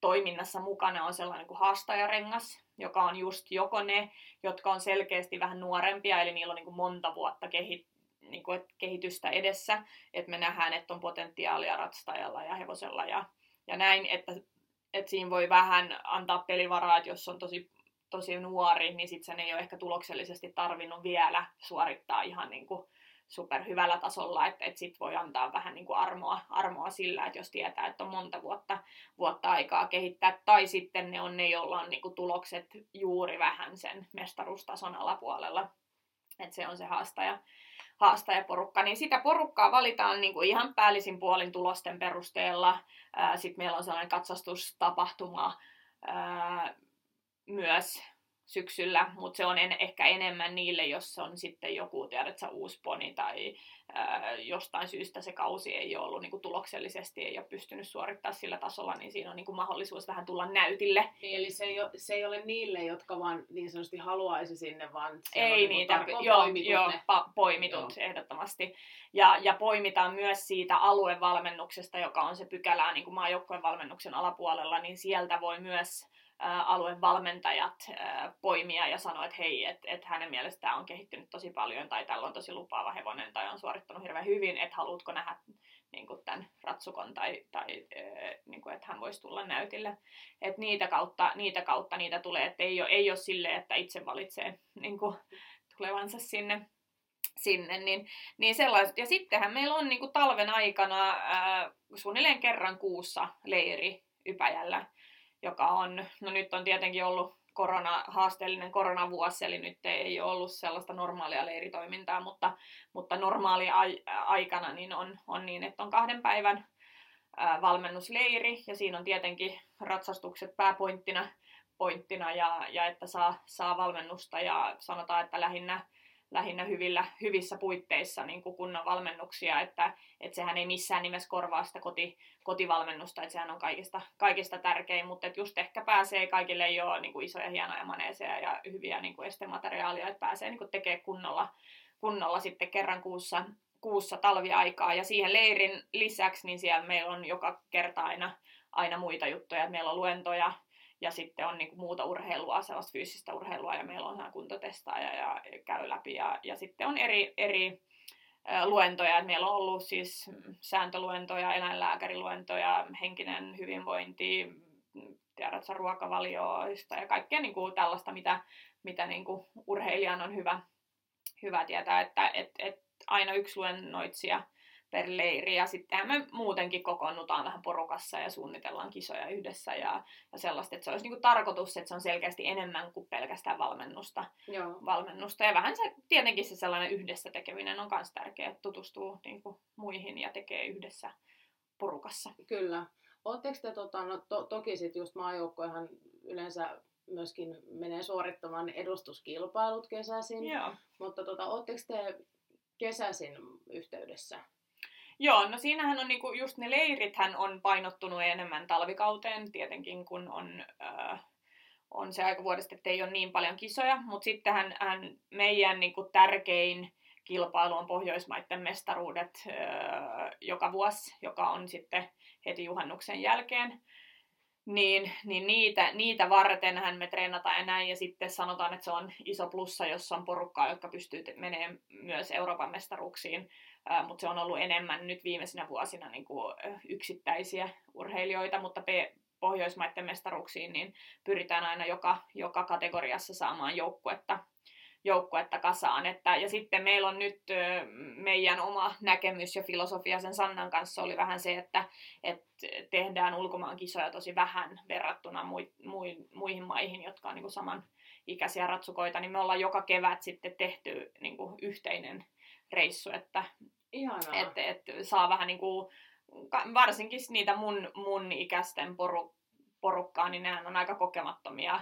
[SPEAKER 2] toiminnassa mukana on sellainen kuin haastajarengas, joka on just joko ne, jotka on selkeästi vähän nuorempia, eli niillä on niin kuin monta vuotta kehit, niin kuin, kehitystä edessä, että me nähdään, että on potentiaalia ratstajalla ja hevosella ja, ja näin, että, että siinä voi vähän antaa pelivaraa, että jos on tosi, tosi nuori, niin sitten sen ei ole ehkä tuloksellisesti tarvinnut vielä suorittaa ihan niin kuin superhyvällä tasolla, että, että sit voi antaa vähän niin kuin armoa, armoa sillä, että jos tietää, että on monta vuotta, vuotta aikaa kehittää, tai sitten ne on ne, joilla on niin kuin tulokset juuri vähän sen mestaruustason alapuolella, että se on se haastaja, haastajaporukka, niin sitä porukkaa valitaan niin kuin ihan päällisin puolin tulosten perusteella. Sitten meillä on sellainen katsastustapahtuma myös syksyllä, mutta se on en, ehkä enemmän niille, jos on sitten joku, tiedätkö, uusi poni tai ää, jostain syystä se kausi ei ole ollut niin kuin tuloksellisesti, ei ole pystynyt suorittaa sillä tasolla, niin siinä on niin kuin mahdollisuus vähän tulla näytille.
[SPEAKER 1] Niin, eli se ei, ole, se ei ole niille, jotka vaan niin sanotusti haluaisi sinne, vaan
[SPEAKER 2] ei on niinku niitä, niin joo, poimitut, joo, pa, poimitut joo. ehdottomasti. Ja, ja poimitaan myös siitä aluevalmennuksesta, joka on se pykälää niin kuin maajoukkojen valmennuksen alapuolella, niin sieltä voi myös alueen valmentajat poimia ja sanoa, että hei, että et hänen mielestään on kehittynyt tosi paljon tai tällä on tosi lupaava hevonen tai on suorittanut hirveän hyvin, että haluatko nähdä niin kuin tämän ratsukon tai, tai niin kuin, että hän voisi tulla näytille. Et niitä, kautta, niitä kautta niitä tulee, että ei ole, ei ole sille, että itse valitsee niin kuin, tulevansa sinne sinne, niin, niin sellaiset. Ja sittenhän meillä on niin kuin talven aikana ää, suunnilleen kerran kuussa leiri Ypäjällä, joka on, no nyt on tietenkin ollut korona, haasteellinen koronavuosi, eli nyt ei ole ollut sellaista normaalia leiritoimintaa, mutta, mutta normaali aikana niin on, on niin, että on kahden päivän valmennusleiri, ja siinä on tietenkin ratsastukset pääpointtina pointtina ja, ja että saa, saa valmennusta, ja sanotaan, että lähinnä lähinnä hyvillä, hyvissä puitteissa niin kuin kunnon valmennuksia, että, että sehän ei missään nimessä korvaa sitä koti, kotivalmennusta, että sehän on kaikista, kaikista tärkein, mutta että just ehkä pääsee, kaikille ole niin kuin isoja hienoja maneeseja ja hyviä niin kuin estemateriaalia, että pääsee niin kuin tekemään kunnolla, kunnolla sitten kerran kuussa, kuussa talviaikaa, ja siihen leirin lisäksi, niin siellä meillä on joka kerta aina, aina muita juttuja, että meillä on luentoja, ja sitten on niinku muuta urheilua, sellaista fyysistä urheilua, ja meillä on kuntotestaaja ja käy läpi. Ja, ja sitten on eri, eri luentoja. Et meillä on ollut siis sääntöluentoja, eläinlääkäriluentoja, henkinen hyvinvointi, tiedätkö, ruokavalioista ja kaikkea niin kuin tällaista, mitä, mitä niin kuin urheilijan on hyvä, hyvä tietää, että et, et aina yksi luennoitsija per leiri. Ja sittenhän me muutenkin kokoonnutaan vähän porukassa ja suunnitellaan kisoja yhdessä ja, ja sellaista, että se olisi niinku tarkoitus, että se on selkeästi enemmän kuin pelkästään valmennusta.
[SPEAKER 1] Joo.
[SPEAKER 2] valmennusta. Ja vähän se, tietenkin se sellainen yhdessä tekeminen on myös tärkeää, että tutustuu niinku muihin ja tekee yhdessä porukassa.
[SPEAKER 1] Kyllä. Oletteko te, tota, no, to, toki sit just maajoukkojahan yleensä myöskin menee suorittamaan edustuskilpailut kesäisin,
[SPEAKER 2] Joo.
[SPEAKER 1] mutta tota, oletteko te kesäisin yhteydessä?
[SPEAKER 2] Joo, no siinähän on niinku, just ne leirithän on painottunut enemmän talvikauteen, tietenkin kun on, äh, on se aika vuodesta, että ei ole niin paljon kisoja, mutta sittenhän hän, meidän niinku, tärkein kilpailu on Pohjoismaiden mestaruudet äh, joka vuosi, joka on sitten heti juhannuksen jälkeen. Niin, niin niitä, niitä vartenhän me treenataan ja näin, ja sitten sanotaan, että se on iso plussa, jos on porukkaa, jotka pystyy menemään myös Euroopan mestaruuksiin, mutta se on ollut enemmän nyt viimeisinä vuosina niin kuin yksittäisiä urheilijoita, mutta P- Pohjoismaiden mestaruuksiin niin pyritään aina joka, joka kategoriassa saamaan joukkuetta, joukkuetta kasaan. Että, ja sitten meillä on nyt meidän oma näkemys ja filosofia sen Sannan kanssa oli vähän se, että, että tehdään ulkomaan kisoja tosi vähän verrattuna mui, mui, muihin maihin, jotka on niin saman ikäisiä ratsukoita, niin me ollaan joka kevät sitten tehty niin kuin yhteinen reissu, että
[SPEAKER 1] Ihanaa.
[SPEAKER 2] et, saa vähän niin kuin, varsinkin niitä mun, mun ikäisten poru, porukkaa, niin nehän on aika kokemattomia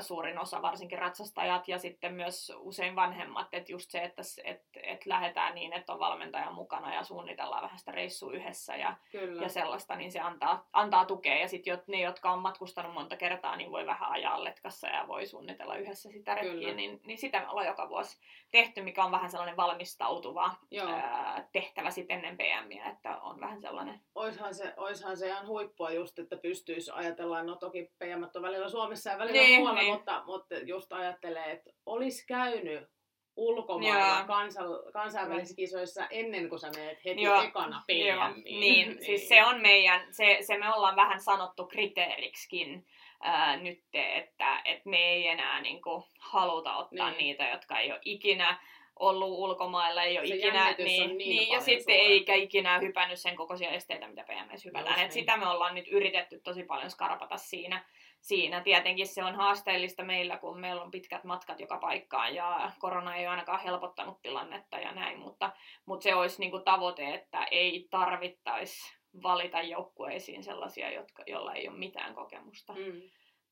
[SPEAKER 2] suurin osa, varsinkin ratsastajat ja sitten myös usein vanhemmat, että just se, että et, et lähdetään niin, että on valmentaja mukana ja suunnitellaan vähän sitä reissua yhdessä ja,
[SPEAKER 1] Kyllä.
[SPEAKER 2] ja sellaista, niin se antaa, antaa tukea ja sitten ne, jotka on matkustanut monta kertaa, niin voi vähän ajaa letkassa ja voi suunnitella yhdessä sitä
[SPEAKER 1] Kyllä.
[SPEAKER 2] retkiä, niin, niin sitä me ollaan joka vuosi tehty, mikä on vähän sellainen valmistautuva
[SPEAKER 1] Joo.
[SPEAKER 2] ää, tehtävä sitten ennen PMiä, että on vähän sellainen.
[SPEAKER 1] Oishan se, oishan se ihan huippua just, että pystyisi ajatellaan, no toki PM on välillä Suomessa ja välillä
[SPEAKER 2] Niin,
[SPEAKER 1] muualla,
[SPEAKER 2] niin.
[SPEAKER 1] mutta, mutta just ajattelee, että olisi käynyt ulkomailla
[SPEAKER 2] Joo.
[SPEAKER 1] kansan, kansainvälisissä kisoissa ennen kuin sä menet heti
[SPEAKER 2] Joo,
[SPEAKER 1] ekana
[SPEAKER 2] Joo,
[SPEAKER 1] PMiin.
[SPEAKER 2] niin, siis se on meidän, se, se me ollaan vähän sanottu kriteeriksikin ää, nyt, että, että me ei enää niin kuin, haluta ottaa
[SPEAKER 1] Niin.
[SPEAKER 2] niitä, jotka ei ole ikinä ollut ulkomailla, ei ole
[SPEAKER 1] Se
[SPEAKER 2] ikinä, niin,
[SPEAKER 1] niin
[SPEAKER 2] niin, ja sitten
[SPEAKER 1] suurempi.
[SPEAKER 2] eikä ikinä hypännyt sen kokoisia esteitä, mitä PMS hypätään.
[SPEAKER 1] Just
[SPEAKER 2] Et
[SPEAKER 1] niin.
[SPEAKER 2] sitä me ollaan nyt yritetty tosi paljon skarpata siinä. Siinä. Tietenkin se on haasteellista meillä, kun meillä on pitkät matkat joka paikkaan ja korona ei ole ainakaan helpottanut tilannetta ja näin, mutta, mutta se olisi niinku tavoite, että ei tarvittaisi valita joukkueisiin sellaisia, jotka, joilla ei ole mitään kokemusta
[SPEAKER 1] Mm.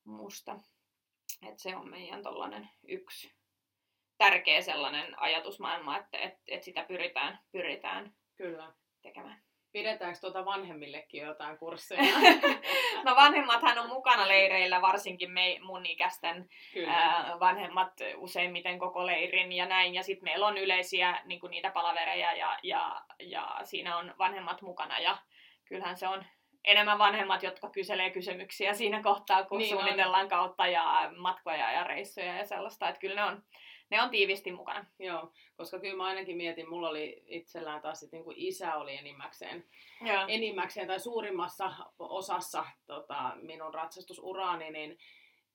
[SPEAKER 2] musta. Et se on meidän tollanen yksi tärkeä sellainen ajatusmaailma, että et, et sitä pyritään, pyritään
[SPEAKER 1] Kyllä.
[SPEAKER 2] tekemään.
[SPEAKER 1] Pidetäänkö tuota vanhemmillekin jotain kursseja?
[SPEAKER 2] No vanhemmathan on mukana leireillä, varsinkin me, mun ikäisten
[SPEAKER 1] Kyllä.
[SPEAKER 2] ää, vanhemmat useimmiten koko leirin ja näin. Ja sitten meillä on yleisiä niin niitä palavereja ja, ja, ja siinä on vanhemmat mukana. Ja kyllähän se on enemmän vanhemmat, jotka kyselee kysymyksiä siinä kohtaa, kun
[SPEAKER 1] Niin
[SPEAKER 2] niin
[SPEAKER 1] on.
[SPEAKER 2] suunnitellaan kautta ja matkoja ja reissuja ja sellaista. Että kyllä ne on, ne on tiivisti mukana.
[SPEAKER 1] Joo, koska kyllä mä ainakin mietin, mulla oli itsellään taas sit niinku isä oli enimmäkseen,
[SPEAKER 2] Joo.
[SPEAKER 1] enimmäkseen tai suurimmassa osassa tota, minun ratsastusuraani, niin,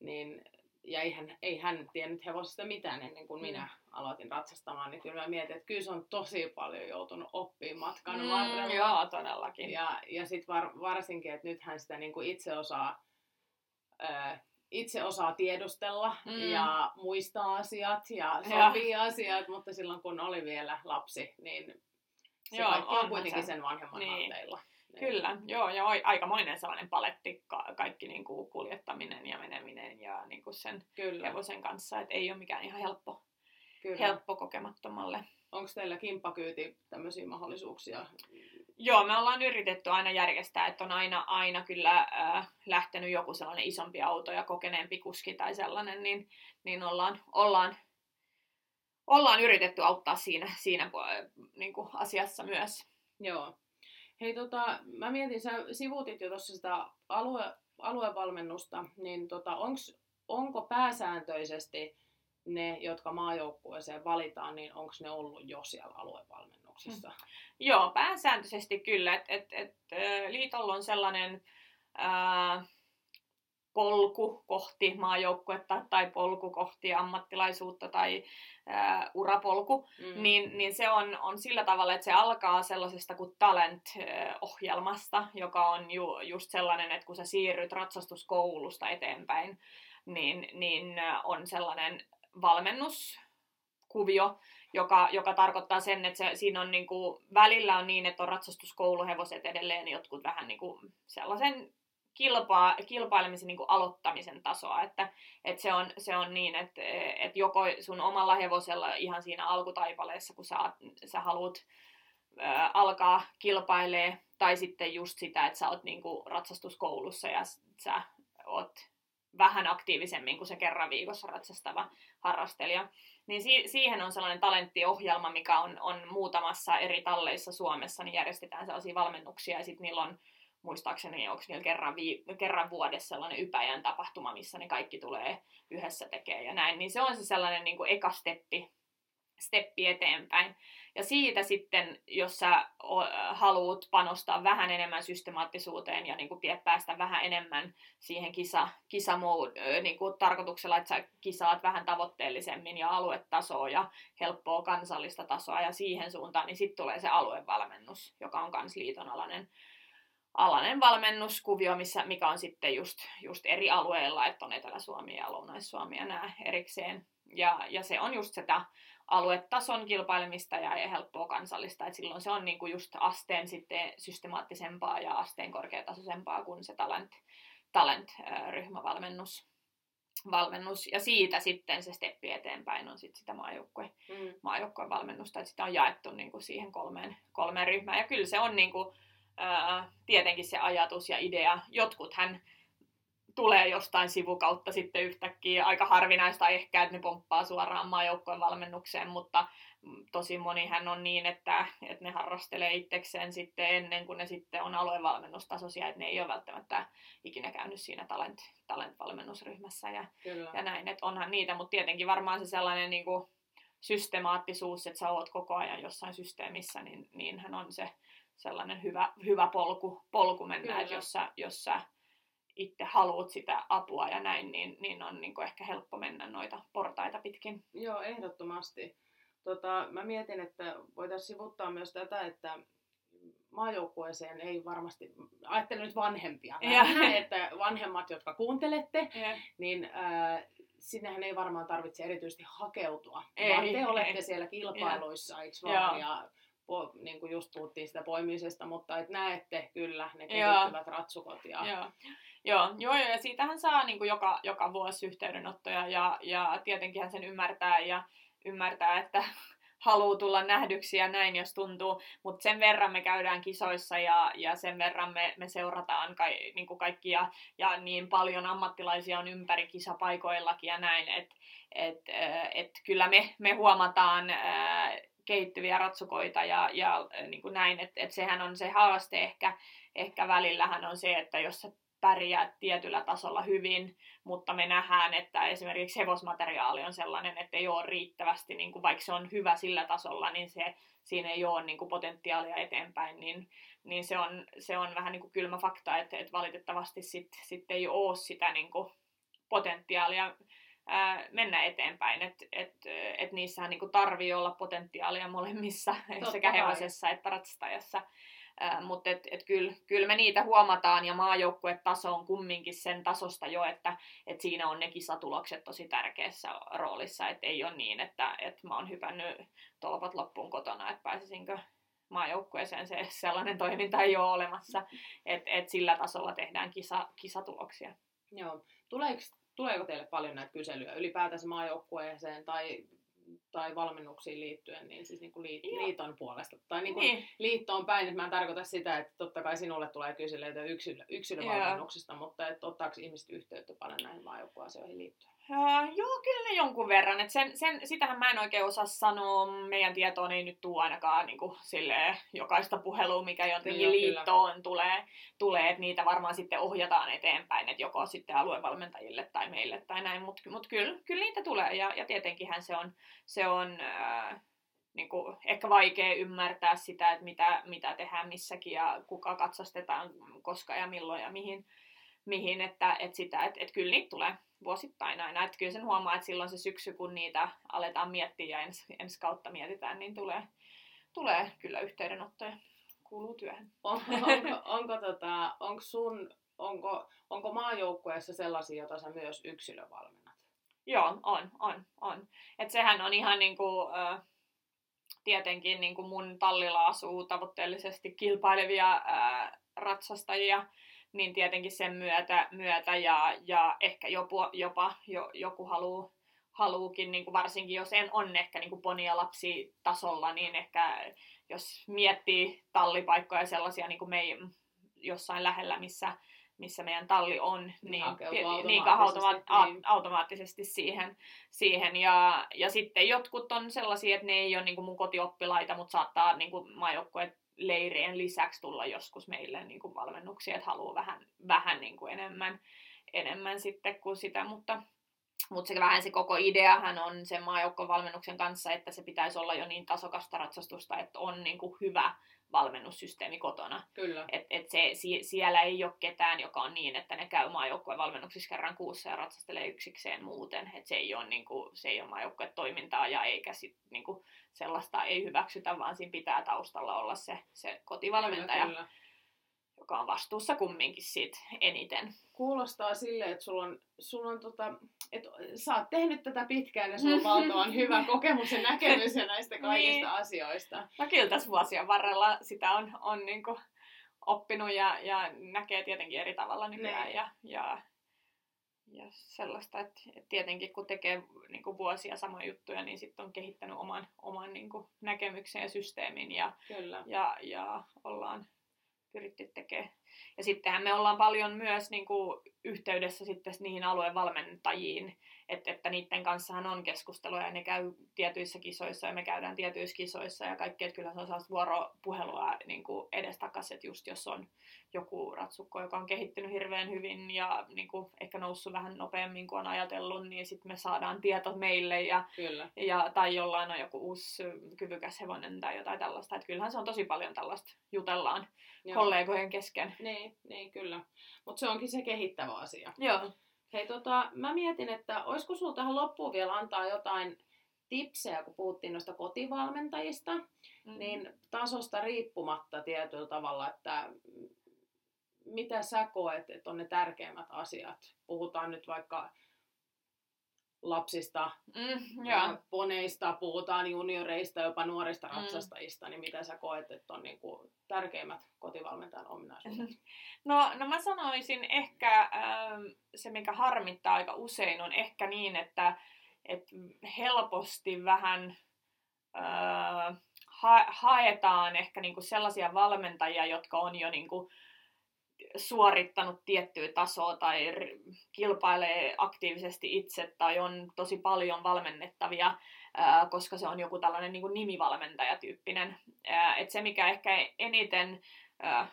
[SPEAKER 1] niin ja ei hän, ei hän tiennyt hevosesta mitään ennen kuin
[SPEAKER 2] Mm.
[SPEAKER 1] minä aloitin ratsastamaan, niin kyllä mä mietin, että kyllä se on tosi paljon joutunut oppimaan matkan
[SPEAKER 2] Mm,
[SPEAKER 1] varrella.
[SPEAKER 2] joo, todellakin.
[SPEAKER 1] Ja, ja sitten var, varsinkin, että nythän sitä niin kuin itse osaa ö, itse osaa tiedustella
[SPEAKER 2] Mm.
[SPEAKER 1] ja muistaa asiat ja sopii asiat, mutta silloin kun oli vielä lapsi, niin se
[SPEAKER 2] Joo,
[SPEAKER 1] kaikki on kuitenkin
[SPEAKER 2] se.
[SPEAKER 1] sen vanhemman
[SPEAKER 2] Niin.
[SPEAKER 1] harteilla.
[SPEAKER 2] Kyllä, joo, ja oi- aikamoinen sellainen paletti, ka- kaikki niin kuin kuljettaminen ja meneminen ja niin kuin sen
[SPEAKER 1] Kyllä,
[SPEAKER 2] hevosen kanssa, että ei ole mikään ihan helppo,
[SPEAKER 1] kyllä.
[SPEAKER 2] helppo kokemattomalle.
[SPEAKER 1] Onko teillä kimppakyyti tämmöisiä mahdollisuuksia?
[SPEAKER 2] Joo, me ollaan yritetty aina järjestää, että on aina, aina kyllä äh, lähtenyt joku sellainen isompi auto ja kokeneempi kuski tai sellainen, niin, niin ollaan, ollaan, ollaan yritetty auttaa siinä, siinä po- niin kuin asiassa myös.
[SPEAKER 1] Joo. Hei, tota, mä mietin, sä sivuutit jo tuossa sitä alue, aluevalmennusta, niin tota, onks, onko pääsääntöisesti ne, jotka maajoukkueeseen valitaan, niin onko ne ollut jo siellä aluevalmennuksessa?
[SPEAKER 2] Joo, pääsääntöisesti kyllä. Et, et, et, liitolla on sellainen ää, polku kohti maajoukkuetta tai polku kohti ammattilaisuutta tai ää, urapolku, mm. niin, niin se on, on sillä tavalla, että se alkaa sellaisesta kuin Talent-ohjelmasta, joka on ju, just sellainen, että kun sä siirryt ratsastuskoulusta eteenpäin, niin, niin on sellainen valmennuskuvio, joka, joka tarkoittaa sen, että se, siinä on niinku, välillä on niin, että on ratsastuskouluhevoset edelleen jotkut vähän niinku sellaisen kilpaa, kilpailemisen niin kuin aloittamisen tasoa, että, että se, on, se on niin, että, että joko sun omalla hevosella ihan siinä alkutaipaleessa, kun sä, sä haluat ää, alkaa kilpailee, tai sitten just sitä, että sä oot niin kuin ratsastuskoulussa ja sä oot vähän aktiivisemmin kuin se kerran viikossa ratsastava harrastelija. Niin si- siihen on sellainen talenttiohjelma, mikä on, on muutamassa eri talleissa Suomessa, niin järjestetään sellaisia valmennuksia ja sitten niillä on muistaakseni onko niillä kerran, vii- kerran vuodessa sellainen ypäjän tapahtuma, missä ne kaikki tulee yhdessä tekemään ja näin, niin se on se sellainen niin kuin eka steppi, steppi eteenpäin. Ja siitä sitten, jos sä haluat panostaa vähän enemmän systemaattisuuteen ja niin kuin päästä vähän enemmän siihen kisa, kisamood, niin kuin tarkoituksella, että sä kisaat vähän tavoitteellisemmin ja aluetasoa ja helppoa kansallista tasoa ja siihen suuntaan, niin sitten tulee se aluevalmennus, joka on kans liiton alainen alainen valmennuskuvio, missä, mikä on sitten just, just eri alueilla, että on Etelä-Suomi ja Lounais-Suomi ja nämä erikseen. Ja, ja se on just sitä aluetason kilpailemista ja, ja helppoa kansallista, että silloin se on niinku just asteen sitten systemaattisempaa ja asteen korkeatasoisempaa kuin se talent, talent-ryhmävalmennus. Valmennus. Ja siitä sitten se steppi eteenpäin on sitten sitä maajoukkue, mm. maajoukkueen valmennusta, että sitä on jaettu niinku siihen kolmeen, kolmeen ryhmään. Ja kyllä se on niinku, ää, tietenkin se ajatus ja idea. Jotkuthan tulee jostain sivukautta sitten yhtäkkiä. Aika harvinaista ehkä, että ne pomppaa suoraan maajoukkojen valmennukseen, mutta tosi monihän on niin, että, että ne harrastelee itsekseen sitten ennen kuin ne sitten on aluevalmennustasoisia, että ne ei ole välttämättä ikinä käynyt siinä talent, talent-valmennusryhmässä ja, ja näin, että onhan niitä, mutta tietenkin varmaan se sellainen niin kuin systemaattisuus, että sä oot koko ajan jossain systeemissä, niin, niinhän on se sellainen hyvä, hyvä polku, polku mennä, että jos sä, jos sä itse haluat sitä apua ja näin, niin, niin on niin ehkä helppo mennä noita portaita pitkin.
[SPEAKER 1] Joo, ehdottomasti. Tota, mä mietin, että voitaisiin sivuttaa myös tätä, että maajoukkueeseen ei varmasti, ajattelen nyt vanhempia, vähän, että vanhemmat, jotka kuuntelette, ja. niin äh, sinnehän ei varmaan tarvitse erityisesti hakeutua, ei, vaan te olette ei. siellä kilpailuissa, eikö vaan, ja po, niin kuin just puhuttiin sitä poimimisesta, mutta et näette kyllä ne kehittyvät ratsukot. Ja...
[SPEAKER 2] Joo. Joo, joo, ja siitähän saa niin kuin joka, joka vuosi yhteydenottoja ja, ja tietenkin hän sen ymmärtää ja ymmärtää, että haluaa tulla nähdyksi ja näin, jos tuntuu. Mutta sen verran me käydään kisoissa ja, ja sen verran me, me seurataan ka, niin kuin kaikki ja, niin paljon ammattilaisia on ympäri kisapaikoillakin ja näin, että et, et kyllä me, me huomataan kehittyviä ratsukoita ja, ja niin kuin näin, että et sehän on se haaste ehkä, ehkä välillähän on se, että jos sä pärjää tietyllä tasolla hyvin, mutta me nähdään, että esimerkiksi hevosmateriaali on sellainen, että ei ole riittävästi, niin kuin vaikka se on hyvä sillä tasolla, niin se, siinä ei ole niin kuin potentiaalia eteenpäin, niin, niin se, on, se on vähän niin kuin kylmä fakta, että, että valitettavasti sitten sit ei ole sitä niin kuin potentiaalia ää, mennä eteenpäin. Että et, et niissähän niinku tarvii olla potentiaalia molemmissa, Totta sekä hevosessa että ratsastajassa. Mutta et, et kyllä kyl me niitä huomataan ja maajoukkuetaso on kumminkin sen tasosta jo, että et siinä on ne kisatulokset tosi tärkeässä roolissa. Että ei ole niin, että et mä oon hypännyt tolpat loppuun kotona, että pääsisinkö maajoukkueeseen se sellainen toiminta ei ole olemassa. Että et sillä tasolla tehdään kisa, kisatuloksia.
[SPEAKER 1] Joo. Tuleeko Tuleeko teille paljon näitä kyselyjä ylipäätänsä maajoukkueeseen tai, tai valmennuksiin liittyen, niin siis niin kuin liit, liiton puolesta? Tai niin kuin niin. liittoon päin, että mä en tarkoita sitä, että totta kai sinulle tulee kyselyitä yksilö, yksilövalmennuksista, mutta että ottaako ihmiset yhteyttä paljon näihin maajoukkueasioihin liittyen?
[SPEAKER 2] Uh, joo, kyllä jonkun verran. Et sen, sen, sitähän mä en oikein osaa sanoa. Meidän tietoon ei nyt tule ainakaan niin kuin, silleen, jokaista puhelua, mikä jotenkin joo, liittoon kyllä. tulee. tulee että niitä varmaan sitten ohjataan eteenpäin, että joko sitten aluevalmentajille tai meille tai näin. Mutta mut kyllä, kyllä niitä tulee ja, ja tietenkinhän se on, se on äh, niin kuin, ehkä vaikea ymmärtää sitä, että mitä, mitä tehdään missäkin ja kuka katsastetaan, koska ja milloin ja mihin mihin, että, että sitä, että, että kyllä niitä tulee vuosittain aina. Että kyllä sen huomaa, että silloin se syksy, kun niitä aletaan miettiä ja ensi, ensi kautta mietitään, niin tulee, tulee kyllä yhteydenottoja. Kuuluu työhön.
[SPEAKER 1] On, onko, onko, tota, onko sun, onko, onko maajoukkueessa sellaisia, joita sä myös yksilövalmennat?
[SPEAKER 2] Joo, on, on, on. Et sehän on ihan niinku, äh, tietenkin niinku mun tallilla asuu tavoitteellisesti kilpailevia ratsastajia, niin tietenkin sen myötä, myötä ja, ja ehkä jopa, jopa jo, joku haluaa haluukin, niin kuin varsinkin jos en on ehkä niin kuin ponia lapsi tasolla, niin ehkä jos miettii tallipaikkoja sellaisia niin kuin me ei, jossain lähellä, missä, missä meidän talli on, niin,
[SPEAKER 1] automaattisesti,
[SPEAKER 2] niin automa- niin. automaattisesti siihen. siihen. Ja, ja sitten jotkut on sellaisia, että ne ei ole niin kuin mun kotioppilaita, mutta saattaa niin kuin maajoukkueet leirien lisäksi tulla joskus meille niin kuin valmennuksia, että haluaa vähän, vähän niin kuin enemmän, enemmän sitten kuin sitä, mutta, mutta se vähän se koko ideahan on sen maajoukkovalmennuksen kanssa, että se pitäisi olla jo niin tasokasta ratsastusta, että on niin kuin hyvä valmennussysteemi kotona.
[SPEAKER 1] Kyllä.
[SPEAKER 2] Et, et se, si, siellä ei ole ketään, joka on niin, että ne käy maajoukkueen valmennuksissa kerran kuussa ja ratsastelee yksikseen muuten. Et se ei ole, niin kuin, se ei ole maajoukkueen toimintaa ja eikä sit, niin kuin, sellaista ei hyväksytä, vaan siinä pitää taustalla olla se, se kotivalmentaja. Kyllä, kyllä joka on vastuussa kumminkin siitä eniten.
[SPEAKER 1] Kuulostaa sille, että sulla on, sulla on tota, että sä oot tehnyt tätä pitkään ja sulla on valtavan hyvä kokemus ja näkemys ja näistä kaikista niin. asioista.
[SPEAKER 2] No kyllä tässä vuosien varrella sitä on, on niinku oppinut ja, ja näkee tietenkin eri tavalla nykyään niin. ja, ja, ja sellaista, että, että tietenkin kun tekee niin kuin vuosia samoja juttuja, niin sitten on kehittänyt oman, oman niin kuin näkemyksen ja systeemin ja,
[SPEAKER 1] Kyllä.
[SPEAKER 2] ja, ja ollaan pyritty tekemään. Ja sittenhän me ollaan paljon myös niin kuin, yhteydessä sitten niihin alueen valmentajiin, että, että niiden kanssahan on keskustelua ja ne käy tietyissä kisoissa ja me käydään tietyissä kisoissa ja kaikki, että kyllä se on sellaista vuoropuhelua niin kuin edestakaisin, että just jos on joku ratsukko, joka on kehittynyt hirveän hyvin ja niin kuin ehkä noussut vähän nopeammin kuin on ajatellut, niin sitten me saadaan tieto meille ja,
[SPEAKER 1] kyllä.
[SPEAKER 2] ja tai jollain on joku uusi kyvykäs hevonen tai jotain tällaista, että kyllähän se on tosi paljon tällaista jutellaan Joo. kollegojen kesken.
[SPEAKER 1] Niin, niin kyllä. Mutta se onkin se kehittävä asia.
[SPEAKER 2] Joo.
[SPEAKER 1] Hei, tota, mä mietin, että olisiko sulla tähän loppuun vielä antaa jotain tipsejä, kun puhuttiin noista kotivalmentajista, mm. niin tasosta riippumatta tietyllä tavalla, että mitä sä koet, että on ne tärkeimmät asiat? Puhutaan nyt vaikka lapsista,
[SPEAKER 2] mm, yeah.
[SPEAKER 1] poneista, puhutaan junioreista, jopa nuorista mm. ratsastajista, niin mitä sä koet, että on niin kuin tärkeimmät kotivalmentajan ominaisuudet?
[SPEAKER 2] No, no mä sanoisin ehkä äh, se, mikä harmittaa aika usein, on ehkä niin, että et helposti vähän äh, ha- haetaan ehkä niinku sellaisia valmentajia, jotka on jo niinku, suorittanut tiettyä tasoa tai kilpailee aktiivisesti itse tai on tosi paljon valmennettavia, koska se on joku tällainen niin nimivalmentajatyyppinen. Et se, mikä ehkä eniten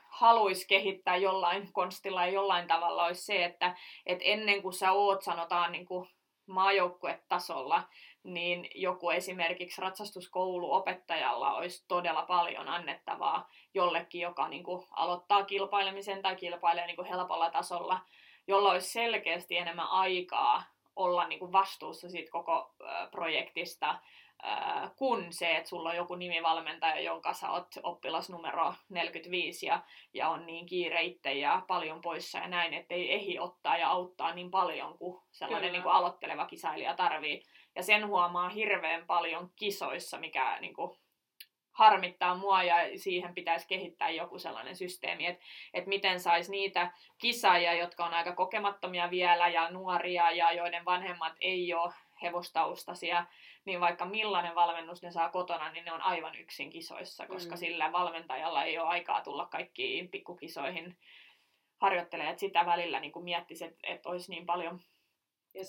[SPEAKER 2] haluaisi kehittää jollain konstilla ja jollain tavalla, olisi se, että et ennen kuin sä oot, sanotaan, niin kuin maajoukkuetasolla, niin joku esimerkiksi ratsastuskouluopettajalla olisi todella paljon annettavaa jollekin, joka niin kuin aloittaa kilpailemisen tai kilpailee niin kuin helpolla tasolla, jolla olisi selkeästi enemmän aikaa olla niin kuin vastuussa siitä koko projektista, kun se, että sulla on joku nimivalmentaja, jonka sä oot oppilas numero 45 ja, ja on niin kiire itse ja paljon poissa ja näin, ettei ehi ottaa ja auttaa niin paljon kuin sellainen niin kuin aloitteleva kisailija tarvii. Ja sen huomaa hirveän paljon kisoissa, mikä niin kuin, harmittaa mua ja siihen pitäisi kehittää joku sellainen systeemi, että, että miten saisi niitä kisaajia, jotka on aika kokemattomia vielä ja nuoria ja joiden vanhemmat ei ole hevostaustasia, niin vaikka millainen valmennus ne saa kotona, niin ne on aivan yksin kisoissa, koska mm. sillä valmentajalla ei ole aikaa tulla kaikkiin pikkukisoihin harjoittelemaan, että sitä välillä niin miettisi, että, että olisi niin paljon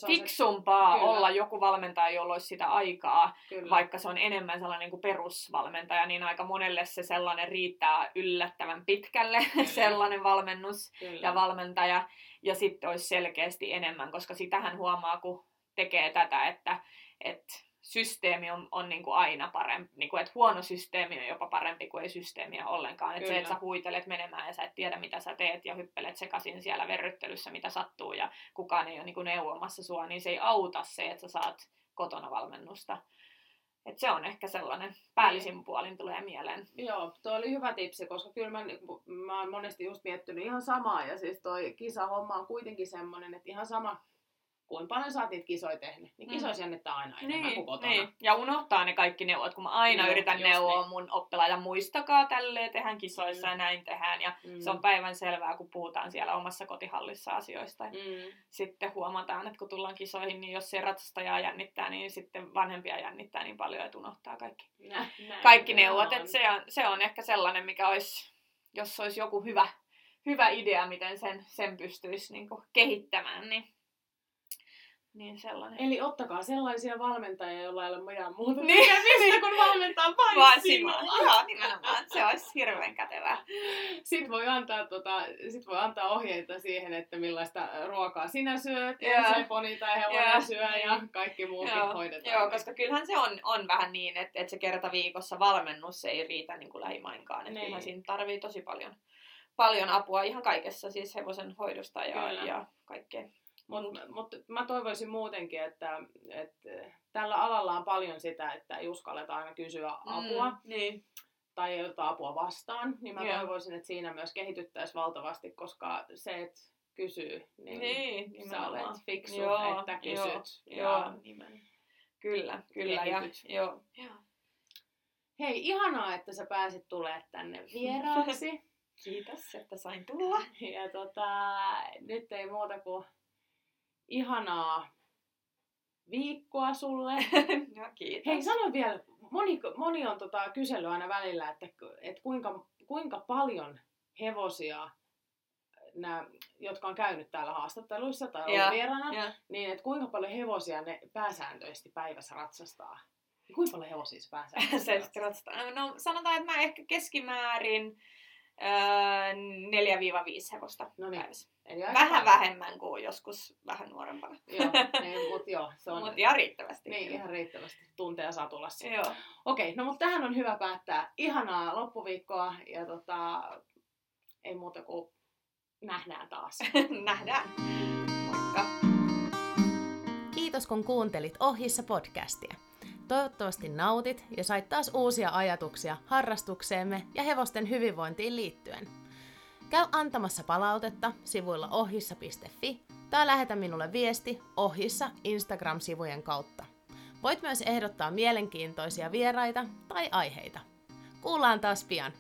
[SPEAKER 2] fiksumpaa se... olla joku valmentaja, jolla olisi sitä aikaa, Kyllä. vaikka se on enemmän sellainen niin kuin perusvalmentaja, niin aika monelle se sellainen riittää yllättävän pitkälle, sellainen valmennus Kyllä. ja valmentaja, ja sitten olisi selkeästi enemmän, koska sitähän huomaa, kun tekee tätä, että, että systeemi on, on niin kuin aina parempi, niin kuin, että huono systeemi on jopa parempi kuin ei systeemiä ollenkaan. Että se, että sä huitelet menemään ja sä et tiedä, mitä sä teet ja hyppelet sekaisin siellä verryttelyssä, mitä sattuu ja kukaan ei ole niin kuin neuvomassa sua, niin se ei auta se, että sä saat kotona valmennusta. Et se on ehkä sellainen päällisin puolin tulee mieleen.
[SPEAKER 1] Joo, tuo oli hyvä tipsi, koska kyllä mä, mä oon monesti just miettinyt ihan samaa. Ja siis toi kisahomma on kuitenkin semmoinen, että ihan sama, kuin paljon sä oot niitä kisoja tehnyt, niin kisoissa mm. jännittää aina enemmän niin, kuin kotona. Niin.
[SPEAKER 2] Ja unohtaa ne kaikki neuvot, kun mä aina no, yritän neuvoa niin. mun oppilaita, muistakaa tälleen, tehdään kisoissa mm. ja näin tehdään. Ja mm. se on päivän selvää, kun puhutaan siellä omassa kotihallissa asioista. Mm. Sitten huomataan, että kun tullaan kisoihin, niin jos se ratsastajaa jännittää, niin sitten vanhempia jännittää niin paljon, että unohtaa kaikki, Nä, näin, kaikki neuvot. Et se, on, se on ehkä sellainen, mikä olisi, jos olisi joku hyvä, hyvä idea, miten sen, sen pystyisi niin kehittämään, niin niin sellainen.
[SPEAKER 1] Eli ottakaa sellaisia valmentajia, joilla ei ole mitään muuta niin, niin. kun valmentaa vain, vain sinua.
[SPEAKER 2] Joo, nimenomaan. Se olisi hirveän kätevää.
[SPEAKER 1] Sitten voi antaa, tota, sit voi antaa ohjeita siihen, että millaista ruokaa sinä syöt, ja se poni tai hevonen syö ja kaikki muukin Joo. hoidetaan.
[SPEAKER 2] Joo, koska kyllähän se on, on vähän niin, että, että se kerta viikossa valmennus ei riitä niin kuin lähimainkaan. Että niin. kyllähän siinä tarvii tosi paljon, paljon apua ihan kaikessa, siis hevosen hoidosta ja, ja kaikkea.
[SPEAKER 1] Mutta mut, mä toivoisin muutenkin, että, että tällä alalla on paljon sitä, että ei uskalleta aina kysyä apua. Mm, niin. Tai ei ota apua vastaan, niin mä Joo. toivoisin, että siinä myös kehityttäisiin valtavasti, koska se, että kysyy, niin, niin sä olet fiksu, joo, että kysyt.
[SPEAKER 2] Joo, ja joo, Kyllä, kyllä. Ja, joo.
[SPEAKER 1] Hei, ihanaa, että sä pääsit tulemaan tänne vieraaksi.
[SPEAKER 2] Kiitos, että sain tulla.
[SPEAKER 1] Ja tota, nyt ei muuta kuin ihanaa viikkoa sulle.
[SPEAKER 2] no kiitos.
[SPEAKER 1] Hei, sano vielä, moni, moni on tota kysellyt aina välillä, että, että kuinka, kuinka paljon hevosia nämä, jotka on käynyt täällä haastatteluissa tai ollut vieraana, ja. niin että kuinka paljon hevosia ne pääsääntöisesti päivässä ratsastaa? Kuinka paljon hevosia se pääsääntöisesti
[SPEAKER 2] ratsastaa? No sanotaan, että mä ehkä keskimäärin 4-5 hevosta no niin. päivässä. Eli vähän paljon. vähemmän kuin joskus vähän nuorempana.
[SPEAKER 1] joo, niin, mutta joo, se on...
[SPEAKER 2] Mut ihan riittävästi.
[SPEAKER 1] Niin, ihan riittävästi. Tunteja satulassa. Joo. Okei, no mutta tähän on hyvä päättää. Ihanaa loppuviikkoa ja tota, ei muuta kuin nähdään taas.
[SPEAKER 2] nähdään. Moikka.
[SPEAKER 1] Kiitos kun kuuntelit Ohissa podcastia. Toivottavasti nautit ja sait taas uusia ajatuksia harrastukseemme ja hevosten hyvinvointiin liittyen. Käy antamassa palautetta sivuilla ohissa.fi tai lähetä minulle viesti ohissa Instagram-sivujen kautta. Voit myös ehdottaa mielenkiintoisia vieraita tai aiheita. Kuullaan taas pian.